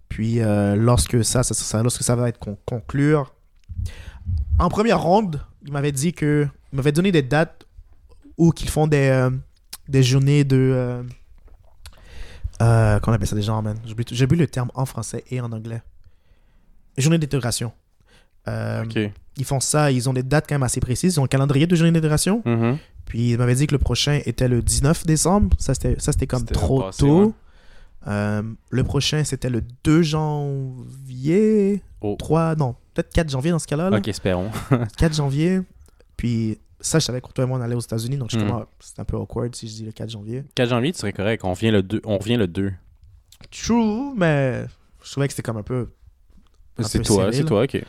Puis euh, lorsque ça, ça, ça- lorsque ça va être con- conclure, en première ronde, il m'avait dit que, il m'avait donné des dates où qu'ils font des, euh, des journées de, euh, euh, qu'on appelle ça déjà, man. J'ai oublié le terme en français et en anglais. Journée d'intégration. Euh, ils font ça, ils ont des dates quand même assez précises. Ils ont un calendrier de journée d'intégration.
Mhm.
Puis il m'avait dit que le prochain était le 19 décembre. Ça, c'était, comme trop
passé,
tôt.
ouais.
Euh, le prochain, c'était le 2 janvier.
Oh.
3, non, peut-être 4 janvier dans ce cas-là. là.
Ok, espérons.
4 janvier. Puis ça, je savais que toi et moi, on allait aux États-Unis. Donc je comme, ah, c'est un peu awkward si je dis le 4 janvier.
4 janvier, tu serais correct. On revient le 2. On revient le 2.
True, mais je trouvais que c'était comme un peu.
C'est toi, c'est toi, ok.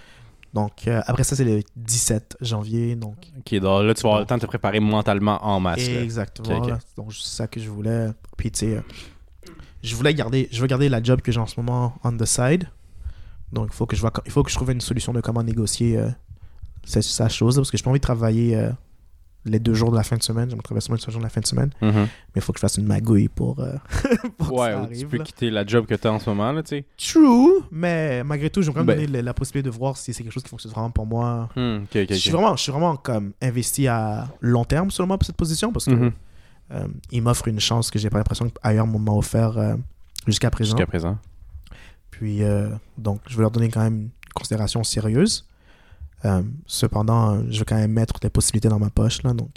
Donc euh, après ça, c'est le 17 janvier. Donc
Ok, donc là, tu vas avoir le temps de te préparer mentalement en masse.
Exactement. Donc, c'est ça que je voulais. Puis, tu sais, euh, je voulais garder, je veux garder la job que j'ai en ce moment on the side. Donc, il faut que je vois, il faut que je trouve une solution de comment négocier euh, cette, sa chose. Parce que je pas envie de travailler euh, les deux jours de la fin de semaine. J'aimerais travailler seulement les deux jours de la fin de semaine.
Mhm.
Mais il faut que je fasse une magouille pour, euh, pour que
Ouais,
ça
ou tu peux
là.
quitter la job que tu as en ce moment, là, tu sais.
True, mais malgré tout, je vais quand même
Ben.
donner la, la possibilité de voir si c'est quelque chose qui fonctionne vraiment pour moi.
Hmm,
Je suis vraiment, je suis vraiment comme investi à long terme seulement pour cette position parce que
Mhm.
Euh, il m'offre une chance que j'ai pas l'impression qu'ailleurs on m'a offert euh, jusqu'à présent.
Jusqu'à présent.
Puis, euh, donc, je vais leur donner quand même une considération sérieuse. Euh, cependant, je vais quand même mettre des possibilités dans ma poche, là, donc.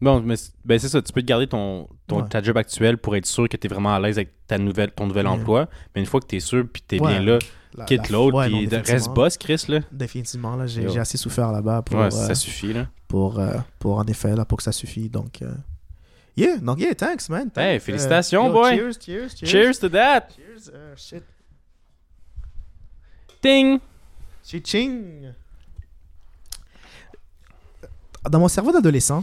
Bon, mais ben c'est ça, tu peux te garder ton, ton,
Ouais.
ta job actuelle pour être sûr que tu es vraiment à l'aise avec ta nouvelle, ton nouvel emploi. Mais une fois que tu es sûr puis tu es
Ouais,
bien là,
la-
quitte
la-
l'autre puis reste boss, Chris, là.
Définitivement, là, j'ai assez souffert là-bas pour,
ouais,
euh,
ça suffit, là.
pour, euh, pour, en effet, là, pour que ça suffise. Donc, euh, yeah, donc, yeah, thanks, man. thanks.
Hey, félicitations,
yo,
boy.
Cheers, cheers, cheers.
Cheers to that!
Cheers, euh, shit.
Ting!
Chi-ching. Dans mon cerveau d'adolescent,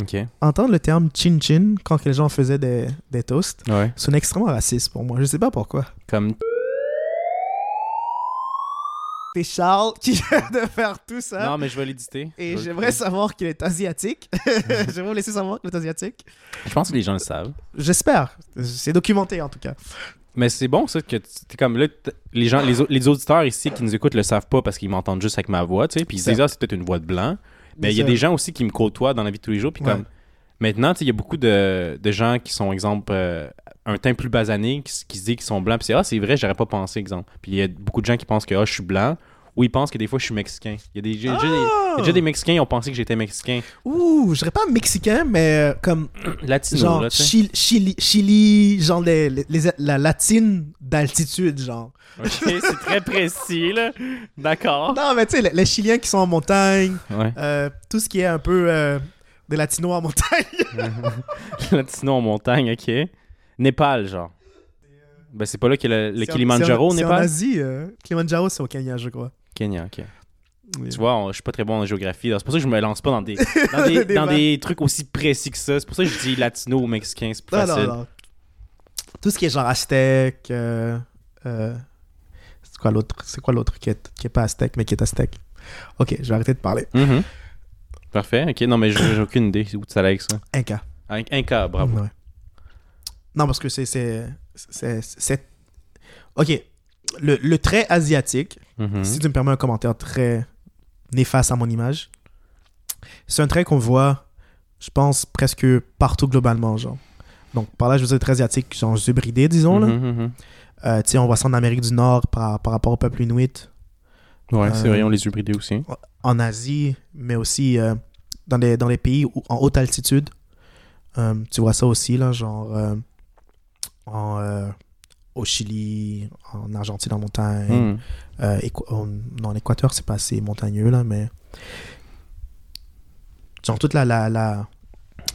Ok.
entendre le terme chin-chin quand les gens faisaient des, des toasts,
Ouais.
c'est extrêmement raciste pour moi. Je sais pas pourquoi.
Comme.
Charles qui vient de faire tout ça.
Non, mais je vais l'éditer.
Et
Je vais
j'aimerais savoir qu'il est asiatique. j'aimerais vous laisser savoir qu'il est asiatique.
Je pense que les gens le savent.
J'espère. C'est documenté en tout cas.
Mais c'est bon, ça, que tu- t'es comme là, les gens, les, les auditeurs ici qui nous écoutent le savent pas parce qu'ils m'entendent juste avec ma voix, tu sais, puis ils se disent, ah, c'est peut-être une voix de blanc. Mais il y a des gens aussi qui me côtoient dans la vie de tous les jours, puis
Ouais.
comme. Maintenant, tu sais, il y a beaucoup de, de gens qui sont, exemple, euh, un teint plus basané, qui se disent qu'ils sont blancs, puis c'est, ah, c'est vrai, j'aurais pas pensé, exemple. Puis il y a beaucoup de gens qui pensent que, ah, je suis blanc, Ou ils pensent que des fois je suis mexicain. Il y a déjà, des,
Ah!
des Mexicains qui ont pensé que j'étais mexicain.
Ouh, je dirais pas mexicain, mais euh, comme
Latino,
genre
là.
Chili, Chili, Chili, genre les, les- les- la latine d'altitude, genre.
Ok, c'est très précis, là. D'accord.
Non, mais tu sais, les, les Chiliens qui sont en montagne,
Ouais.
euh, tout ce qui est un peu euh, des latinos en montagne.
Latino en montagne, ok. Népal, genre. Ben, c'est pas là qu'il y a le, le Kilimanjaro
en-
Népal?
C'est en Asie. euh, Kilimanjaro, c'est au Kenya, je crois.
Kenya, ok.
Oui.
Tu vois, on- je suis pas très bon en géographie. C'est pour ça que je me lance pas dans des, dans des,
Des
dans
vannes.
des trucs aussi précis que ça. C'est pour ça que je dis latino ou mexicain. C'est plus
Non,
facile.
non, non. Tout ce qui est genre aztèque. euh, euh, c'est quoi l'autre C'est quoi l'autre qui est, qui est pas aztèque, mais qui est aztèque? Ok, je vais arrêter de parler.
Mhm. Parfait, ok. Non, mais j'ai aucune idée où tu allais avec ça.
Inca.
Un, un cas, bravo.
Ouais. Non, parce que c'est- Ok. Le, le trait asiatique,
Mhm.
si tu me permets un commentaire très néfaste à mon image, c'est un trait qu'on voit, je pense, presque partout globalement, genre. Donc, par là, je veux dire, très asiatique, genre hybridé, disons, là.
Mhm, mhm.
Euh, tu sais, on voit ça en Amérique du Nord par, par rapport au peuple inuit,
Ouais, c'est
Euh,
vrai, on les hybridés aussi.
en Asie, mais aussi euh, dans, les, dans les pays où- en haute altitude. Tu vois ça aussi, là, genre en, au Chili, en Argentine en montagne.
Mhm.
Euh, dans l'Équateur, c'est pas assez montagneux, là, mais. Genre toute la, la, la,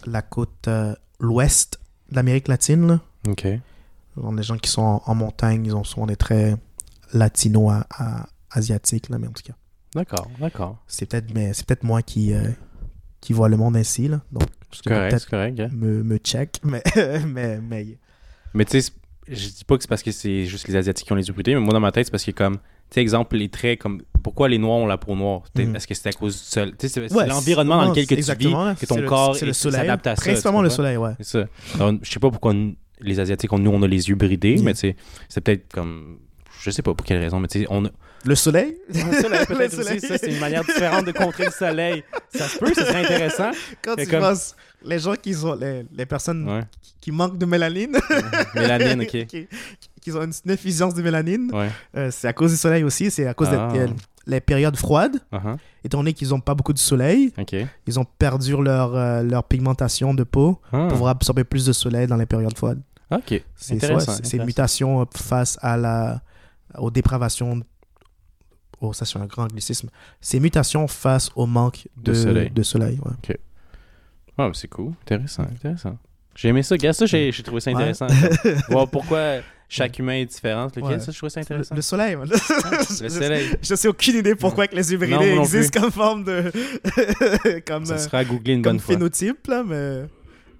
la côte euh, l'ouest de l'Amérique latine, là.
Ok.
Genre, les gens qui sont en, en montagne, ils ont souvent des traits latino à, à- asiatiques, là, mais en tout cas.
D'accord, d'accord.
C'est peut-être mais c'est peut-être moi qui, euh, qui vois le monde ainsi, là. Donc, je
correct,
peut-être
correct.
me, me check, mais. mais, mais
Mais tu sais, je dis pas que c'est parce que c'est juste les Asiatiques qui ont les hybridés, mais moi dans ma tête, c'est parce que comme, tu sais, exemple, les traits, comme, pourquoi les Noirs ont la peau noire? Est-ce que c'est à cause du sol Tu sais, c'est
Ouais,
l'environnement dans lequel que tu vis,
là.
que ton
le-
corps s'adapte à ça.
Principalement le soleil, ouais.
C'est ça. Alors, je sais pas pourquoi les Asiatiques, nous, on a les yeux bridés,
Yeah.
mais tu sais, c'est peut-être comme. Je sais pas pour quelle raison, mais tu sais, on a.
Le soleil?
Le soleil, peut-être aussi, ça, c'est une manière différente de contrer le soleil. Ça se peut, ça serait intéressant.
Quand
Mais
tu
comme-
penses, les gens qui ont, les, les personnes
Ouais.
qui, qui manquent de mélanine,
Mélanine, ok.
qui, qui ont une déficience de mélanine,
Ouais.
euh, c'est à cause du soleil aussi, c'est à cause
Ah.
des des- les périodes froides,
Uh-huh.
étant donné qu'ils n'ont pas beaucoup de soleil, ils ont perdu leur, euh, leur pigmentation de peau
Ah.
pour absorber plus de soleil dans les périodes froides.
Ok.
C'est c'est- une mutation euh, face à la, aux dépravations. Oh, ça, c'est un grand anglicisme. C'est mutation face au manque de,
De soleil.
de soleil, ouais.
Ah, c'est cool. Intéressant, intéressant. J'ai aimé ça. Regarde ça, j'ai trouvé ça
Ouais.
intéressant. Voir pourquoi chaque humain est différent. Lequel,
Ouais.
ça, je trouvais ça
Le,
intéressant.
le soleil, man.
Le
je,
soleil.
je sais aucune idée pourquoi que les
moi non
existent comme forme de. comme
Ça
euh,
sera à googler une bonne fois.
phénotype, là, mais.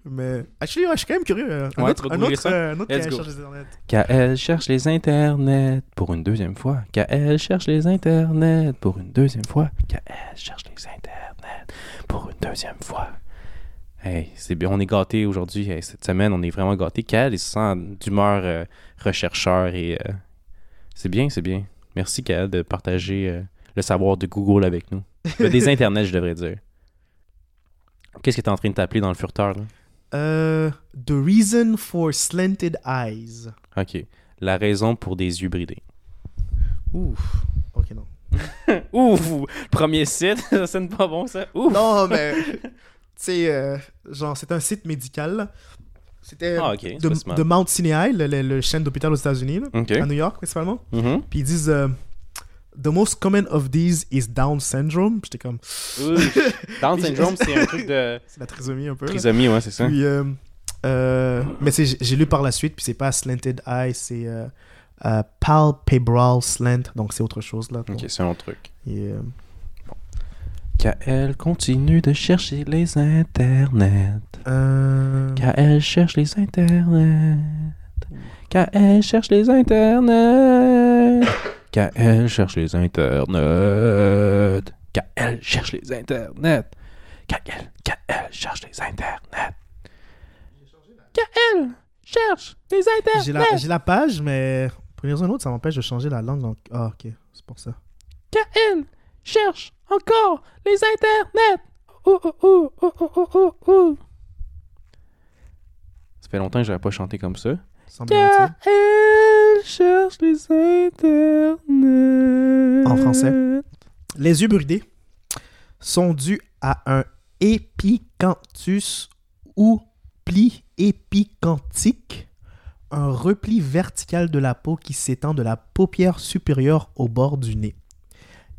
Mais. Actually, ouais, je suis quand même curieux. euh, Un
Ouais,
autre, un autre, euh, un autre
go.
cherche Internet.
KL cherche les internets pour une deuxième fois. KL cherche les internets pour une deuxième fois. KL cherche les internets pour une deuxième fois. Hey, c'est bien, on est gâtés aujourd'hui. Hey, cette semaine, on est vraiment gâtés. KL, il se sent d'humeur euh, rechercheur et euh, c'est bien, c'est bien. Merci KL de partager euh, le savoir de Google avec nous. Ben, des internets, je devrais dire. Qu'est-ce que tu es en train de t'appeler dans le furteur, là?
The reason for slanted eyes.
OK. La raison pour des yeux bridés.
Ouf. Ok, non.
Ouf! Premier site, ça sonne pas bon ça. Ouf!
Non, mais. Sais, euh, genre, c'est un site médical. là. C'était
Ah, ok, c'est
de, de Mount Sinai, le, le- le chaîne d'hôpital aux États-Unis, là, à New York principalement.
Mhm.
Puis ils disent euh, The most common of these is Down syndrome. J'étais comme.
Down syndrome, c'est un truc de
c'est la trisomie un peu. là.
trisomie, ouais, c'est ça.
Puis, euh, euh, mais j'ai- lu par la suite, puis c'est pas slanted eye, c'est palpebral slant, donc c'est autre chose là.
Ok, c'est un autre truc.
Et,
KL continue de chercher les internets.
euh,
KL cherche les internets. KL cherche les internets. KL cherche les internets. KL cherche les internets. KL, KL cherche les internets. KL cherche les
j'ai la,
internets.
j'ai la page, mais pour une raison ou une autre, ça m'empêche de changer la langue. Donc... Ah, ok, c'est pour ça.
KL cherche encore les internets. Ça fait longtemps que j'avais pas chanté comme ça. KL cherche les internets.
En français. Les yeux bridés sont dus à un épicanthus ou pli épicanthique, un repli vertical de la peau qui s'étend de la paupière supérieure au bord du nez.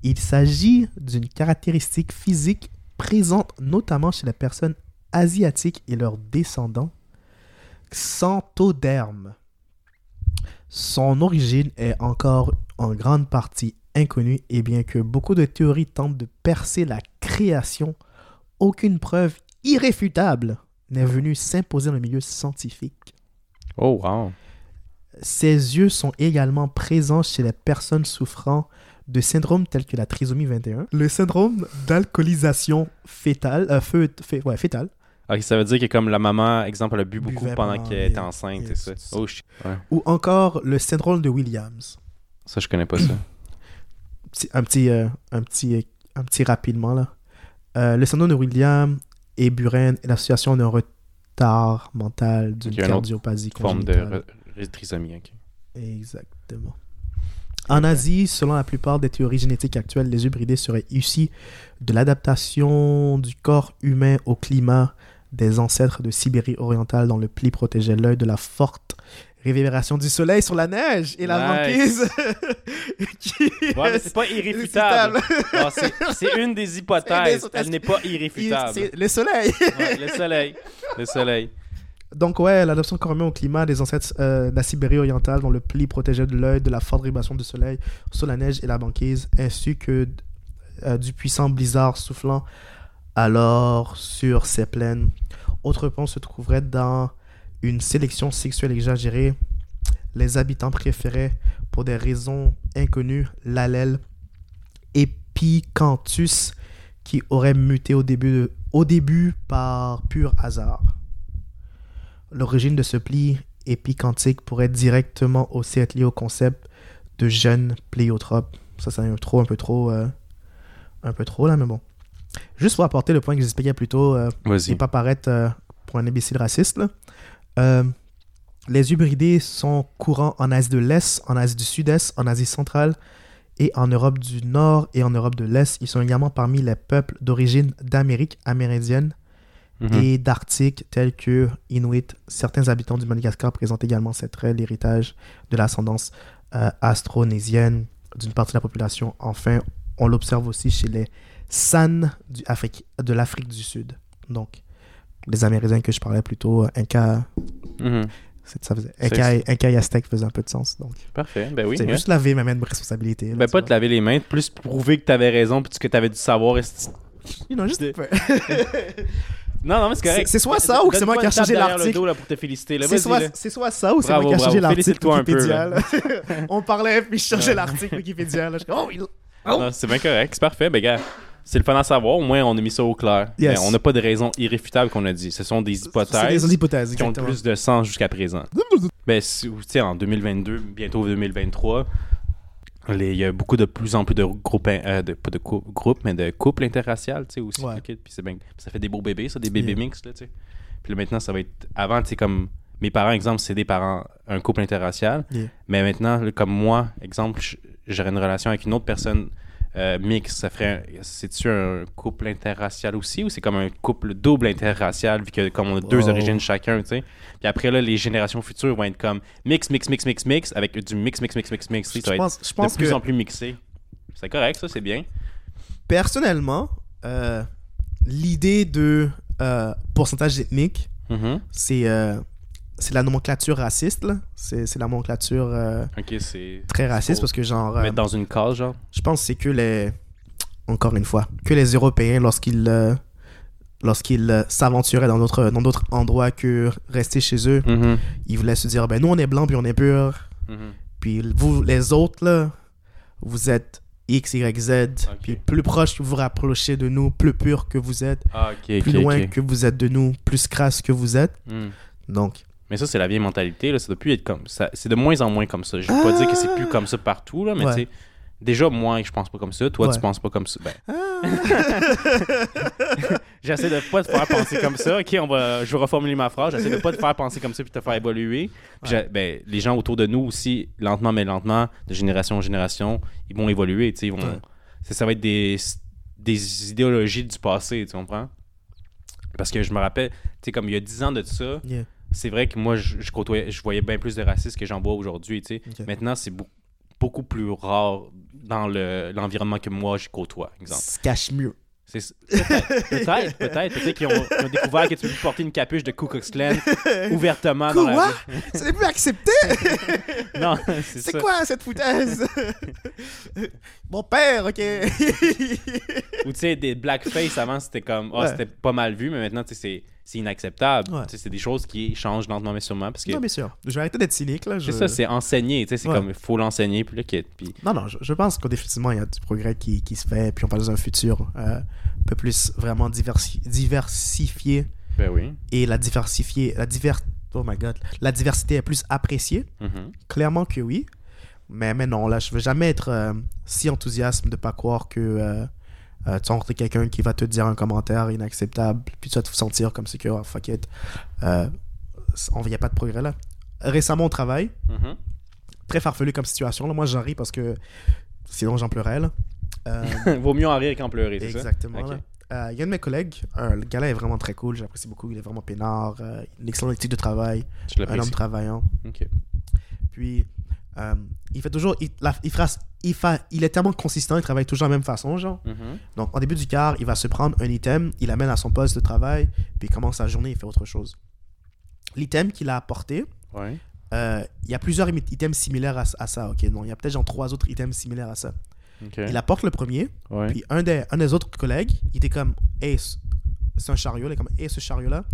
Il s'agit d'une caractéristique physique présente notamment chez les personnes asiatiques et leurs descendants, xanthoderme. Son origine est encore en grande partie inconnue et bien que beaucoup de théories tentent de percer la création, aucune preuve irréfutable n'est venue s'imposer dans le milieu scientifique.
Oh, wow.
Ces yeux sont également présents chez les personnes souffrant de syndromes tels que la trisomie 21, le syndrome d'alcoolisation fétale, euh, ouais, fétale,
Ok, ça veut dire que comme la maman, exemple, elle a bu beaucoup
Buvait
pendant
pendant
qu'elle était enceinte, c'est ça? Oh, shit. Ouais.
ou encore le syndrome de Williams.
Ça, je connais pas ça.
Un petit, euh, un petit, un petit rapidement là. Euh, le syndrome de Williams et Buren est l'association d'un retard mental d'une cardiopathie
Forme de
congénitale.
re- re- trisomie, ok.
Exactement. En Asie, selon la plupart des théories génétiques actuelles, les hybridés seraient issus de l'adaptation du corps humain au climat des ancêtres de Sibérie orientale dont le pli protégeait l'œil de la forte révérbération du soleil sur la neige et la
Nice.
banquise. qui
Ouais, mais c'est pas irréfutable. C'est une des hypothèses.
des-
Elle n'est pas irréfutable.
Le soleil.
Ouais, le soleil. Le soleil.
Donc, ouais, l'adoption humain au climat des ancêtres euh, de la Sibérie orientale, dont le pli protégeait de l'œil de la forte vibration du soleil sur la neige et la banquise, ainsi que euh, du puissant blizzard soufflant alors sur ces plaines. Autre réponse se trouverait dans une sélection sexuelle exagérée. Les habitants préféraient, pour des raisons inconnues, l'allèle Epicanthus qui aurait muté au début par pur hasard. L'origine de ce pli épicantique pourrait directement aussi être liée au concept de jeune pléiotrope. Ça, c'est un, trop, un peu trop, euh, un peu trop là, mais bon. Juste pour apporter le point que j'expliquais plus tôt, euh, et pas paraître euh, pour un imbécile raciste, là. Euh, les hybridés sont courants en Asie de l'Est, en Asie du Sud-Est, en Asie centrale et en Europe du Nord et en Europe de l'Est. Ils sont également parmi les peuples d'origine d'Amérique amérindienne
Mhm.
et d'Arctique tels que Inuit. Certains habitants du Madagascar présentent également ces traits, l'héritage de l'ascendance euh, astronésienne d'une partie de la population. Enfin, on l'observe aussi chez les San du Afrique, de l'Afrique du Sud. Donc, les Amérindiens que je parlais plus tôt, Inca,
Mhm.
c'est- ça faisait, Inca, Inca et Aztèque faisaient un peu de sens. Donc,
Parfait. Ben oui.
c'est
ouais.
juste laver ma main de responsabilité. là,
Ben
tu
pas
vois.
te laver les mains, plus prouver que t'avais raison puis que t'avais du savoir.
You know, juste un peu.
Non, non, mais c'est correct.
C'est- soit ça ou c'est moi qui ai
derrière
l'article.
pour te féliciter.
C'est soit, ça ou c'est moi qui ai changé
bravo.
l'article Wikipédia. On parlait, puis je changeais l'article Wikipédia. Là. Je oh, il- oh.
C'est bien correct, c'est parfait. Ben, gars, c'est le fun à savoir. Au moins, on a mis ça au clair.
Yes.
Ben, on n'a pas de raison irréfutable qu'on a dit. Ce sont des hypothèses
des hypothèses,
qui ont le plus de sens jusqu'à présent. Ben, si- en 2022, bientôt 2023, les- il y a beaucoup de plus en plus de groupes, euh, de, pas de groupes, mais de couples interraciales, tu sais, aussi.
Ouais.
Puis c'est bien- ça fait des beaux bébés, ça, des bébés
Yeah.
mix, là, tu sais. Puis là, maintenant, ça va être. Avant, tu sais, comme. Mes parents, exemple, c'est des parents, un couple interracial.
Yeah.
Mais maintenant, comme moi, exemple, j'aurais une relation avec une autre personne euh, mixte, ça ferait. C'est-tu un couple interracial aussi ou c'est comme un couple double interracial vu que comme on a deux origines chacun, tu sais? Puis après, là, les générations futures vont être comme mix, mix, mix, mix, mix, avec du mix, mix, mix, mix, mix.
Je pense, je pense
de plus
que
en plus mixé. C'est correct, ça, c'est bien.
personnellement, euh, l'idée de euh, pourcentage ethnique,
Mhm.
c'est euh, c'est la nomenclature raciste. là. C'est la nomenclature euh, très raciste parce que, genre, euh,
Mettre dans une case, genre?
je pense que c'est que les. Encore une fois, que les Européens, lorsqu'ils. euh, Lorsqu'ils euh, s'aventuraient dans d'autres dans d'autres endroits que rester chez eux,
Mhm.
ils voulaient se dire ben nous on est blanc puis on est pur
Mhm.
Puis vous, les autres, là, vous êtes X, Y, Z. Puis plus proche que vous rapprochez de nous, plus pur que vous êtes.
Ah, ok,
Plus loin que vous êtes de nous, plus crasse que vous êtes.
Hmm.
Donc,
Mais ça, c'est la vieille mentalité. Là. Ça doit plus être comme ça. C'est de moins en moins comme ça. Je veux pas dire que c'est plus comme ça partout, là, mais
Ouais.
tu sais, Déjà, moi, je pense pas comme ça. Toi,
Ouais.
tu penses pas comme ça. Ben,
Ah.
J'essaie de pas te faire penser comme ça. Ok, on va, je vais reformuler ma phrase. J'essaie de pas te faire penser comme ça puis te faire évoluer. Puis ben, les gens autour de nous aussi, lentement mais lentement, de génération en génération, ils vont évoluer. Ils vont,
Ouais.
ça, ça va être des, des idéologies du passé, tu comprends? Parce que je me rappelle, tu sais, comme il y a 10 ans de ça,
Yeah.
C'est vrai que moi, je, je côtoyais, je voyais bien plus de racisme que j'en vois aujourd'hui. Maintenant, c'est beau- beaucoup plus rare dans le- l'environnement que moi, je côtoie, exemple.
Se cache mieux.
Peut-être, peut-être, peut-être. Qu'ils ont, découvert que tu peux porter une capuche de Ku Klux Klan ouvertement dans la
Quoi? C'est plus accepté?
Non, c'est
quoi cette foutaise? Mon père, ok.
Ou tu sais, des blackface avant, c'était comme,
Ouais.
c'était pas mal vu, mais maintenant, tu sais, c'est, c'est inacceptable.
Ouais.
C'est des choses qui changent lentement mais sûrement. Parce que
non, bien sûr. Je vais arrêter d'être cynique, là. je-
c'est ça, c'est sais, c'est
Ouais.
comme, il faut l'enseigner. Puis là, qu'il- puis
Non, non, je, je pense qu'au définitivement, il y a du progrès qui, qui se fait, puis on parle dans un futur euh, un peu plus vraiment diversi- diversifié,
ben oui.
et la diversifier, la divers, oh my god, la diversité est plus appréciée.
Mhm.
Clairement que oui. Mais, mais non, là, je veux jamais être euh, si enthousiaste de pas croire que euh, euh, tu rencontres quelqu'un qui va te dire un commentaire inacceptable, puis tu vas te sentir comme si que, oh, fuck it. Euh, on n'y a pas de progrès là. Récemment au travail,
Mhm.
très farfelu comme situation. Là. Moi, j'en ris parce que sinon j'en pleurais. Là. Euh,
Vaut mieux en rire qu'en pleurer, c'est ça?
exactement. Là. Euh, Il y a un de mes collègues, le gars-là est vraiment très cool, j'apprécie beaucoup, il est vraiment peinard, une excellente éthique de travail, un homme travaillant. Puis, euh, il fait toujours. Il, la- il, fa- il est tellement consistant, il travaille toujours de la même façon, genre.
Mhm.
Donc, en début du quart, il va se prendre un item, il l'amène à son poste de travail, puis il commence sa journée, il fait autre chose. L'item qu'il a apporté,
Ouais.
euh, il y a plusieurs items similaires à, à ça, ok? Non, il y a peut-être genre trois autres items similaires à ça. Il apporte le premier,
Ouais.
puis un des, un des autres collègues, il était comme, hey, c'est un chariot, il est comme, hey, ce chariot-là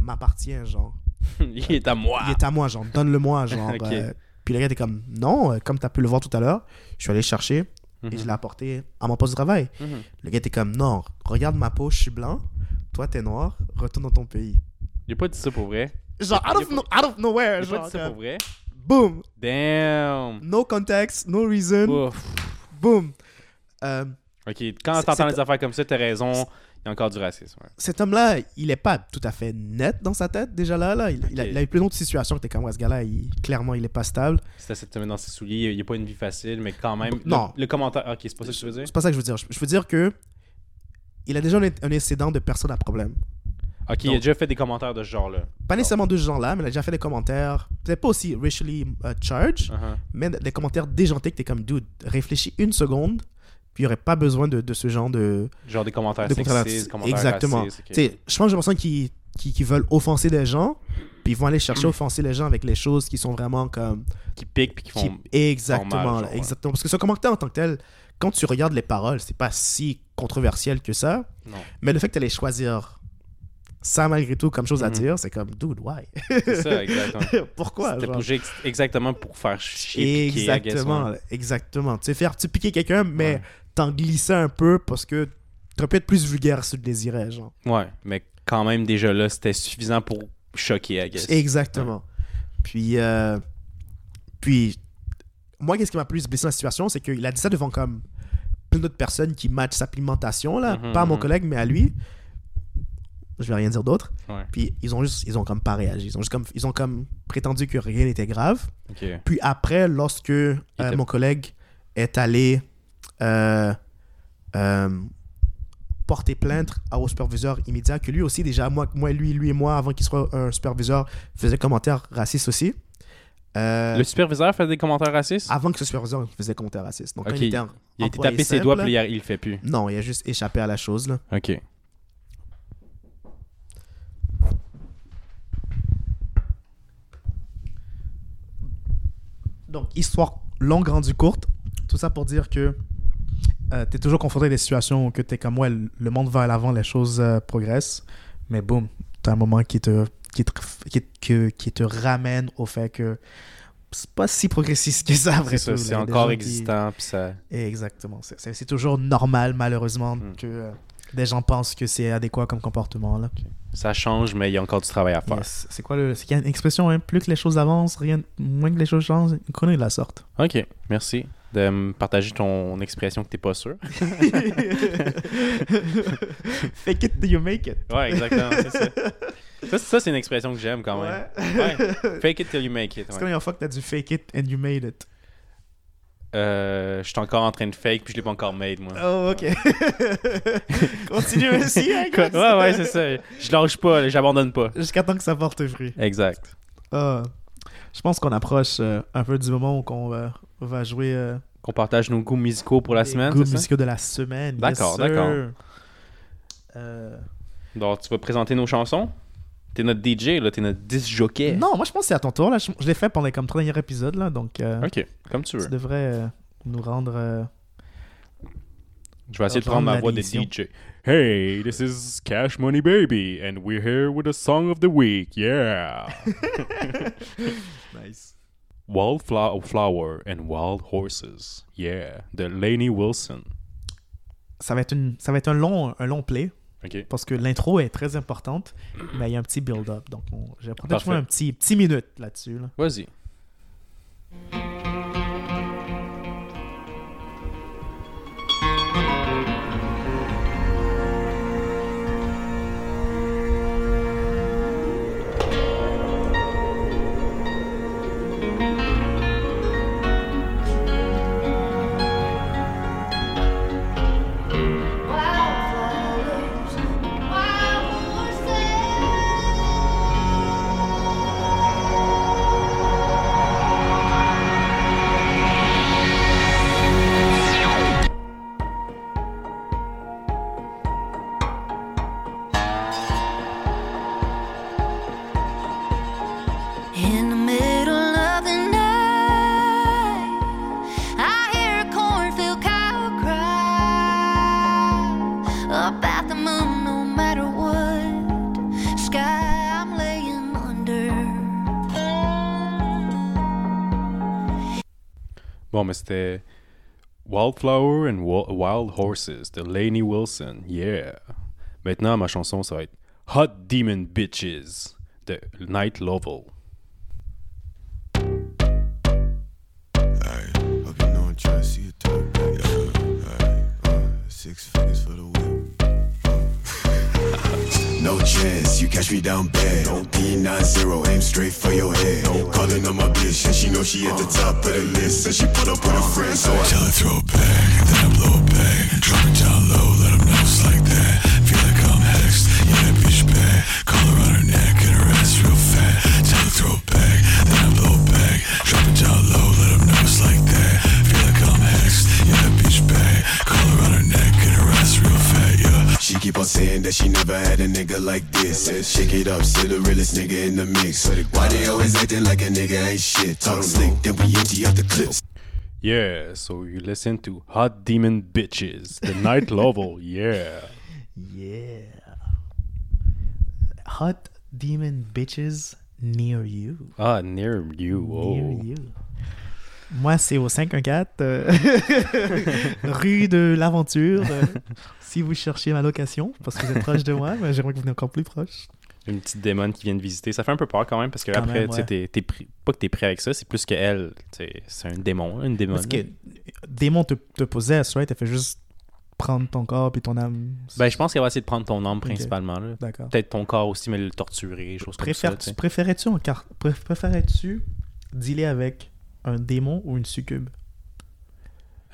m'appartient, genre.
il est à moi.
Il est à moi, genre, donne-le-moi, genre.
Ok.
euh, puis le gars était comme, non, euh, comme tu as pu le voir tout à l'heure, je suis allé chercher et
Mhm.
je l'ai apporté à mon poste de travail.
Mhm.
Le gars était comme, non, regarde ma peau, je suis blanc, toi t'es noir, retourne dans ton pays.
Il a pas dit ça pour vrai.
Genre, out of, no- out of nowhere,
Il a pas dit ça
comme,
pour vrai.
boom,
Damn.
no context, no reason,
Ouf.
boom. Euh,
Ok, quand t'entends des affaires comme ça, t'as raison. Il y a encore du racisme. ouais.
cet homme-là, il est pas tout à fait net dans sa tête, déjà là, là. Il, il a,
Ok.
il a eu plein d'autres situations que t'es comme, ouais, ce gars-là, il- clairement, il est pas stable.
Si t'essaies de te mettre dans ses souliers, il n'y a pas une vie facile, mais quand même.
Non.
Le, le commentaire. Ok, c'est pas ça que tu veux dire?
C'est pas ça que je veux dire. Je, je veux dire que il a déjà un, un incident de personne à problème.
Ok, il a déjà fait des commentaires de ce genre-là.
Pas nécessairement de ce genre-là, mais il a déjà fait des commentaires, peut-être pas aussi racially uh, charged,
Uh-huh.
mais des commentaires déjantés que t'es comme, dude, réfléchis une seconde, puis il n'y aurait pas besoin de, de ce genre de.
Genre des commentaires
de
sexistes, commentaires
Exactement.
racistes, ok.
Tu sais, je pense que j'ai l'impression qu'ils qui, qui veulent offenser des gens, puis ils vont aller chercher à offenser les gens avec les choses qui sont vraiment comme.
Qui piquent puis qui
qui-
font.
exactement,
mal,
là,
genre,
exactement. Parce que ce commentaire en tant que tel, quand tu regardes les paroles, c'est pas si controversiel que ça,
Non.
mais le fait que tu allais choisir ça malgré tout comme chose à
Mhm.
dire, c'est comme, dude, why?
C'est ça, exactement.
Pourquoi?
C'était bougé ex- exactement pour faire chier. piquer,
Exactement,
ouais.
exactement. Tu sais, faire tu piquer quelqu'un, mais
Ouais.
T'en glisser un peu parce que t'aurais pu être plus vulgaire si tu le désirais, genre.
Ouais, mais quand même, déjà là, c'était suffisant pour choquer, I guess.
Exactement. Puis, euh, puis, moi, qu'est-ce qui m'a plus blessé dans la situation, c'est qu'il a dit ça devant comme plein d'autres personnes qui matchent sa pigmentation, là.
Mhm,
pas à mon
mhm.
collègue, mais à lui. Je vais rien dire d'autre.
Ouais.
Puis ils ont juste, ils ont comme pas réagi. Ils ont juste comme, ils ont comme prétendu que rien n'était grave.
Ok.
Puis après, lorsque euh,
était-
mon collègue est allé euh, euh, porter plainte au superviseur immédiat, que lui aussi, déjà, moi, moi lui, lui et moi, avant qu'il soit un superviseur, faisait commentaires racistes aussi. Euh,
Le superviseur fait des commentaires racistes?
Avant que ce superviseur faisait commentaires racistes. Donc, quand il était en-
il a été tapé ses doigts, puis il, a- il le fait plus.
Non, il a juste échappé à la chose. Là.
Ok.
Donc, histoire longue, rendue courte. Tout ça pour dire que euh, tu es toujours confronté à des situations où tu es comme, ouais, le monde va à l'avant, les choses euh, progressent. Mais boum, tu as un moment qui te, qui, te, qui, qui te ramène au fait que c'est pas si progressiste que ça, après
C'est ça,
tout,
c'est encore
qui-
existant, puis ça...
Exactement. C'est- toujours normal, malheureusement,
Hmm.
que euh, des gens pensent que c'est adéquat comme comportement. Là.
ça change, mais il y a encore du travail à faire.
Yes. C'est quoi le. C'est qu'il y a une expression, hein, plus que les choses avancent, rien, moins que les choses changent, une de la sorte.
Ok, merci. De me partager ton expression que t'es pas sûr.
Fake it till you make it.
Ouais, exactement, c'est ça. Ça, ça, c'est une expression que j'aime quand même. Ouais. Fake it till you make it.
C'est
ouais.
comme une fois que t'as du fake it and you made it.
Euh, je suis encore en train de fake, puis je l'ai pas encore made, moi.
Oh, ok. Continue ainsi, hein.
Ouais, ouais, c'est ça. Je lâche pas, j'abandonne pas.
Jusqu'à temps que ça porte fruit.
Exact.
Ah. je pense qu'on approche euh, un peu du moment où on va, va jouer euh,
Qu'on partage nos goûts musicaux pour la semaine,
goûts
ça?
musicaux de la semaine.
D'accord,
yes,
d'accord.
Euh,
Donc, tu vas présenter nos chansons? T'es notre DJ, là, t'es notre disc jockey.
Non, moi je pense que c'est à ton tour. Là. Je, je l'ai fait pendant comme 30 derniers épisodes. Là, donc euh,
Ok, comme tu veux.
tu devrais euh, nous rendre. euh,
Je vais essayer de
Rendre
prendre ma voix de. DJ. Hey, this is Cash Money Baby, and we're here with a song of the week, yeah!
Nice.
Wildflower Flower and Wild Horses, yeah, de Lainey Wilson.
Ça va être, une, ça va être un, long, un long play
Ok.
parce que l'intro est très importante, mais il y a un petit build-up. Donc vais peut-être un petit, petit minute là-dessus. là.
Vas-y.
Wildflowers,
Bon, mais Wildflower and Wild Horses de Lainey Wilson, yeah. Maintenant, ma chanson, ça va être Hot Demon Bitches de Night
back. Alright, uh, six figures for the Chance, you catch me down bad. D90, aim straight for your head. Calling on my bitch, and she know she at the top of the list. And she put up with her friends, so I tell her throw it back, then I blow it back. Drop it down low, let them know it's like that. Feel like I'm hexed, yeah, that bitch bad. Call her on her neck and her ass real fat. Tell her throw it back, then I blow it back. Drop it down low, keep on saying that she never had a nigga like this. Says shake it up, still the realest nigga in the mix. Why they always acting like a nigga ain't shit? Talk slick, then we empty out the clips.
Yeah, so you listen to Hot Demon Bitches, the Night Lovell, yeah.
Yeah. Hot demon bitches near you.
Ah, near you, oh.
Near you. Moi, c'est au 514, euh, rue de l'Aventure. si vous cherchez ma location, parce que vous êtes proche de moi, mais j'aimerais que vous venez encore plus proche.
Une petite démon qui vient de visiter. Ça fait un peu peur quand même, parce que
Quand
après, tu
ouais.
t'es- pris- pas que t'es prêt avec ça, c'est plus que elle, tu sais, c'est un démon, une démon.
Parce que démon te, te possesse, right? Elle fait juste prendre ton corps puis ton âme.
Ben, je pense qu'elle va essayer de prendre ton âme principalement, là.
D'accord.
Peut-être ton corps aussi, mais le torturer, choses comme ça, tu.
Préférais-tu en car- pré- préférais-tu dealer avec un démon ou une succube?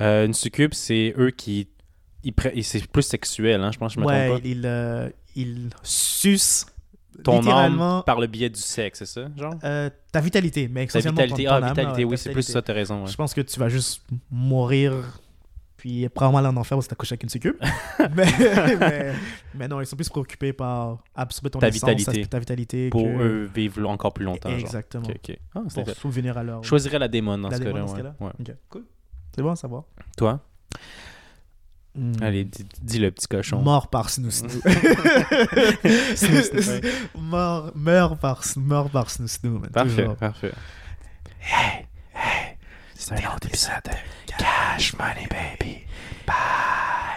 Euh, une succube, c'est eux qui... pre- et C'est plus sexuel, hein, je pense, je me
ouais,
trompe pas.
il, euh, il suce
Ton âme par le biais du sexe, c'est ça, genre?
euh, ta vitalité, mais
Ta
essentiellement
vitalité,
ton- ton
ah,
âme,
vitalité, oui,
ta
c'est plus ça, t'as raison, ouais.
Je pense que tu vas juste mourir, puis probablement aller en enfer parce que t'as couché avec une succube. mais, mais, mais non, ils sont plus préoccupés par absorber ton
Ta
essence,
vitalité.
ta vitalité
Pour
que-
eux vivre encore plus longtemps, genre.
Exactement.
Ok, ok. Ah, c'est
Pour souvenir à leur...
Je choisirais la démon dans
la
ce cas-là, ouais. ouais.
Ok, cool. C'est bon à savoir.
Toi?
Hmm.
Allez, dis, dis le petit cochon.
Mort par Snoo Snoo.
Snoo
mort, meurt par, mort par Snoo
Parfait,
toujours.
parfait. Hey, hey, c'est un autre épisode de Cash Money Baby. Bye.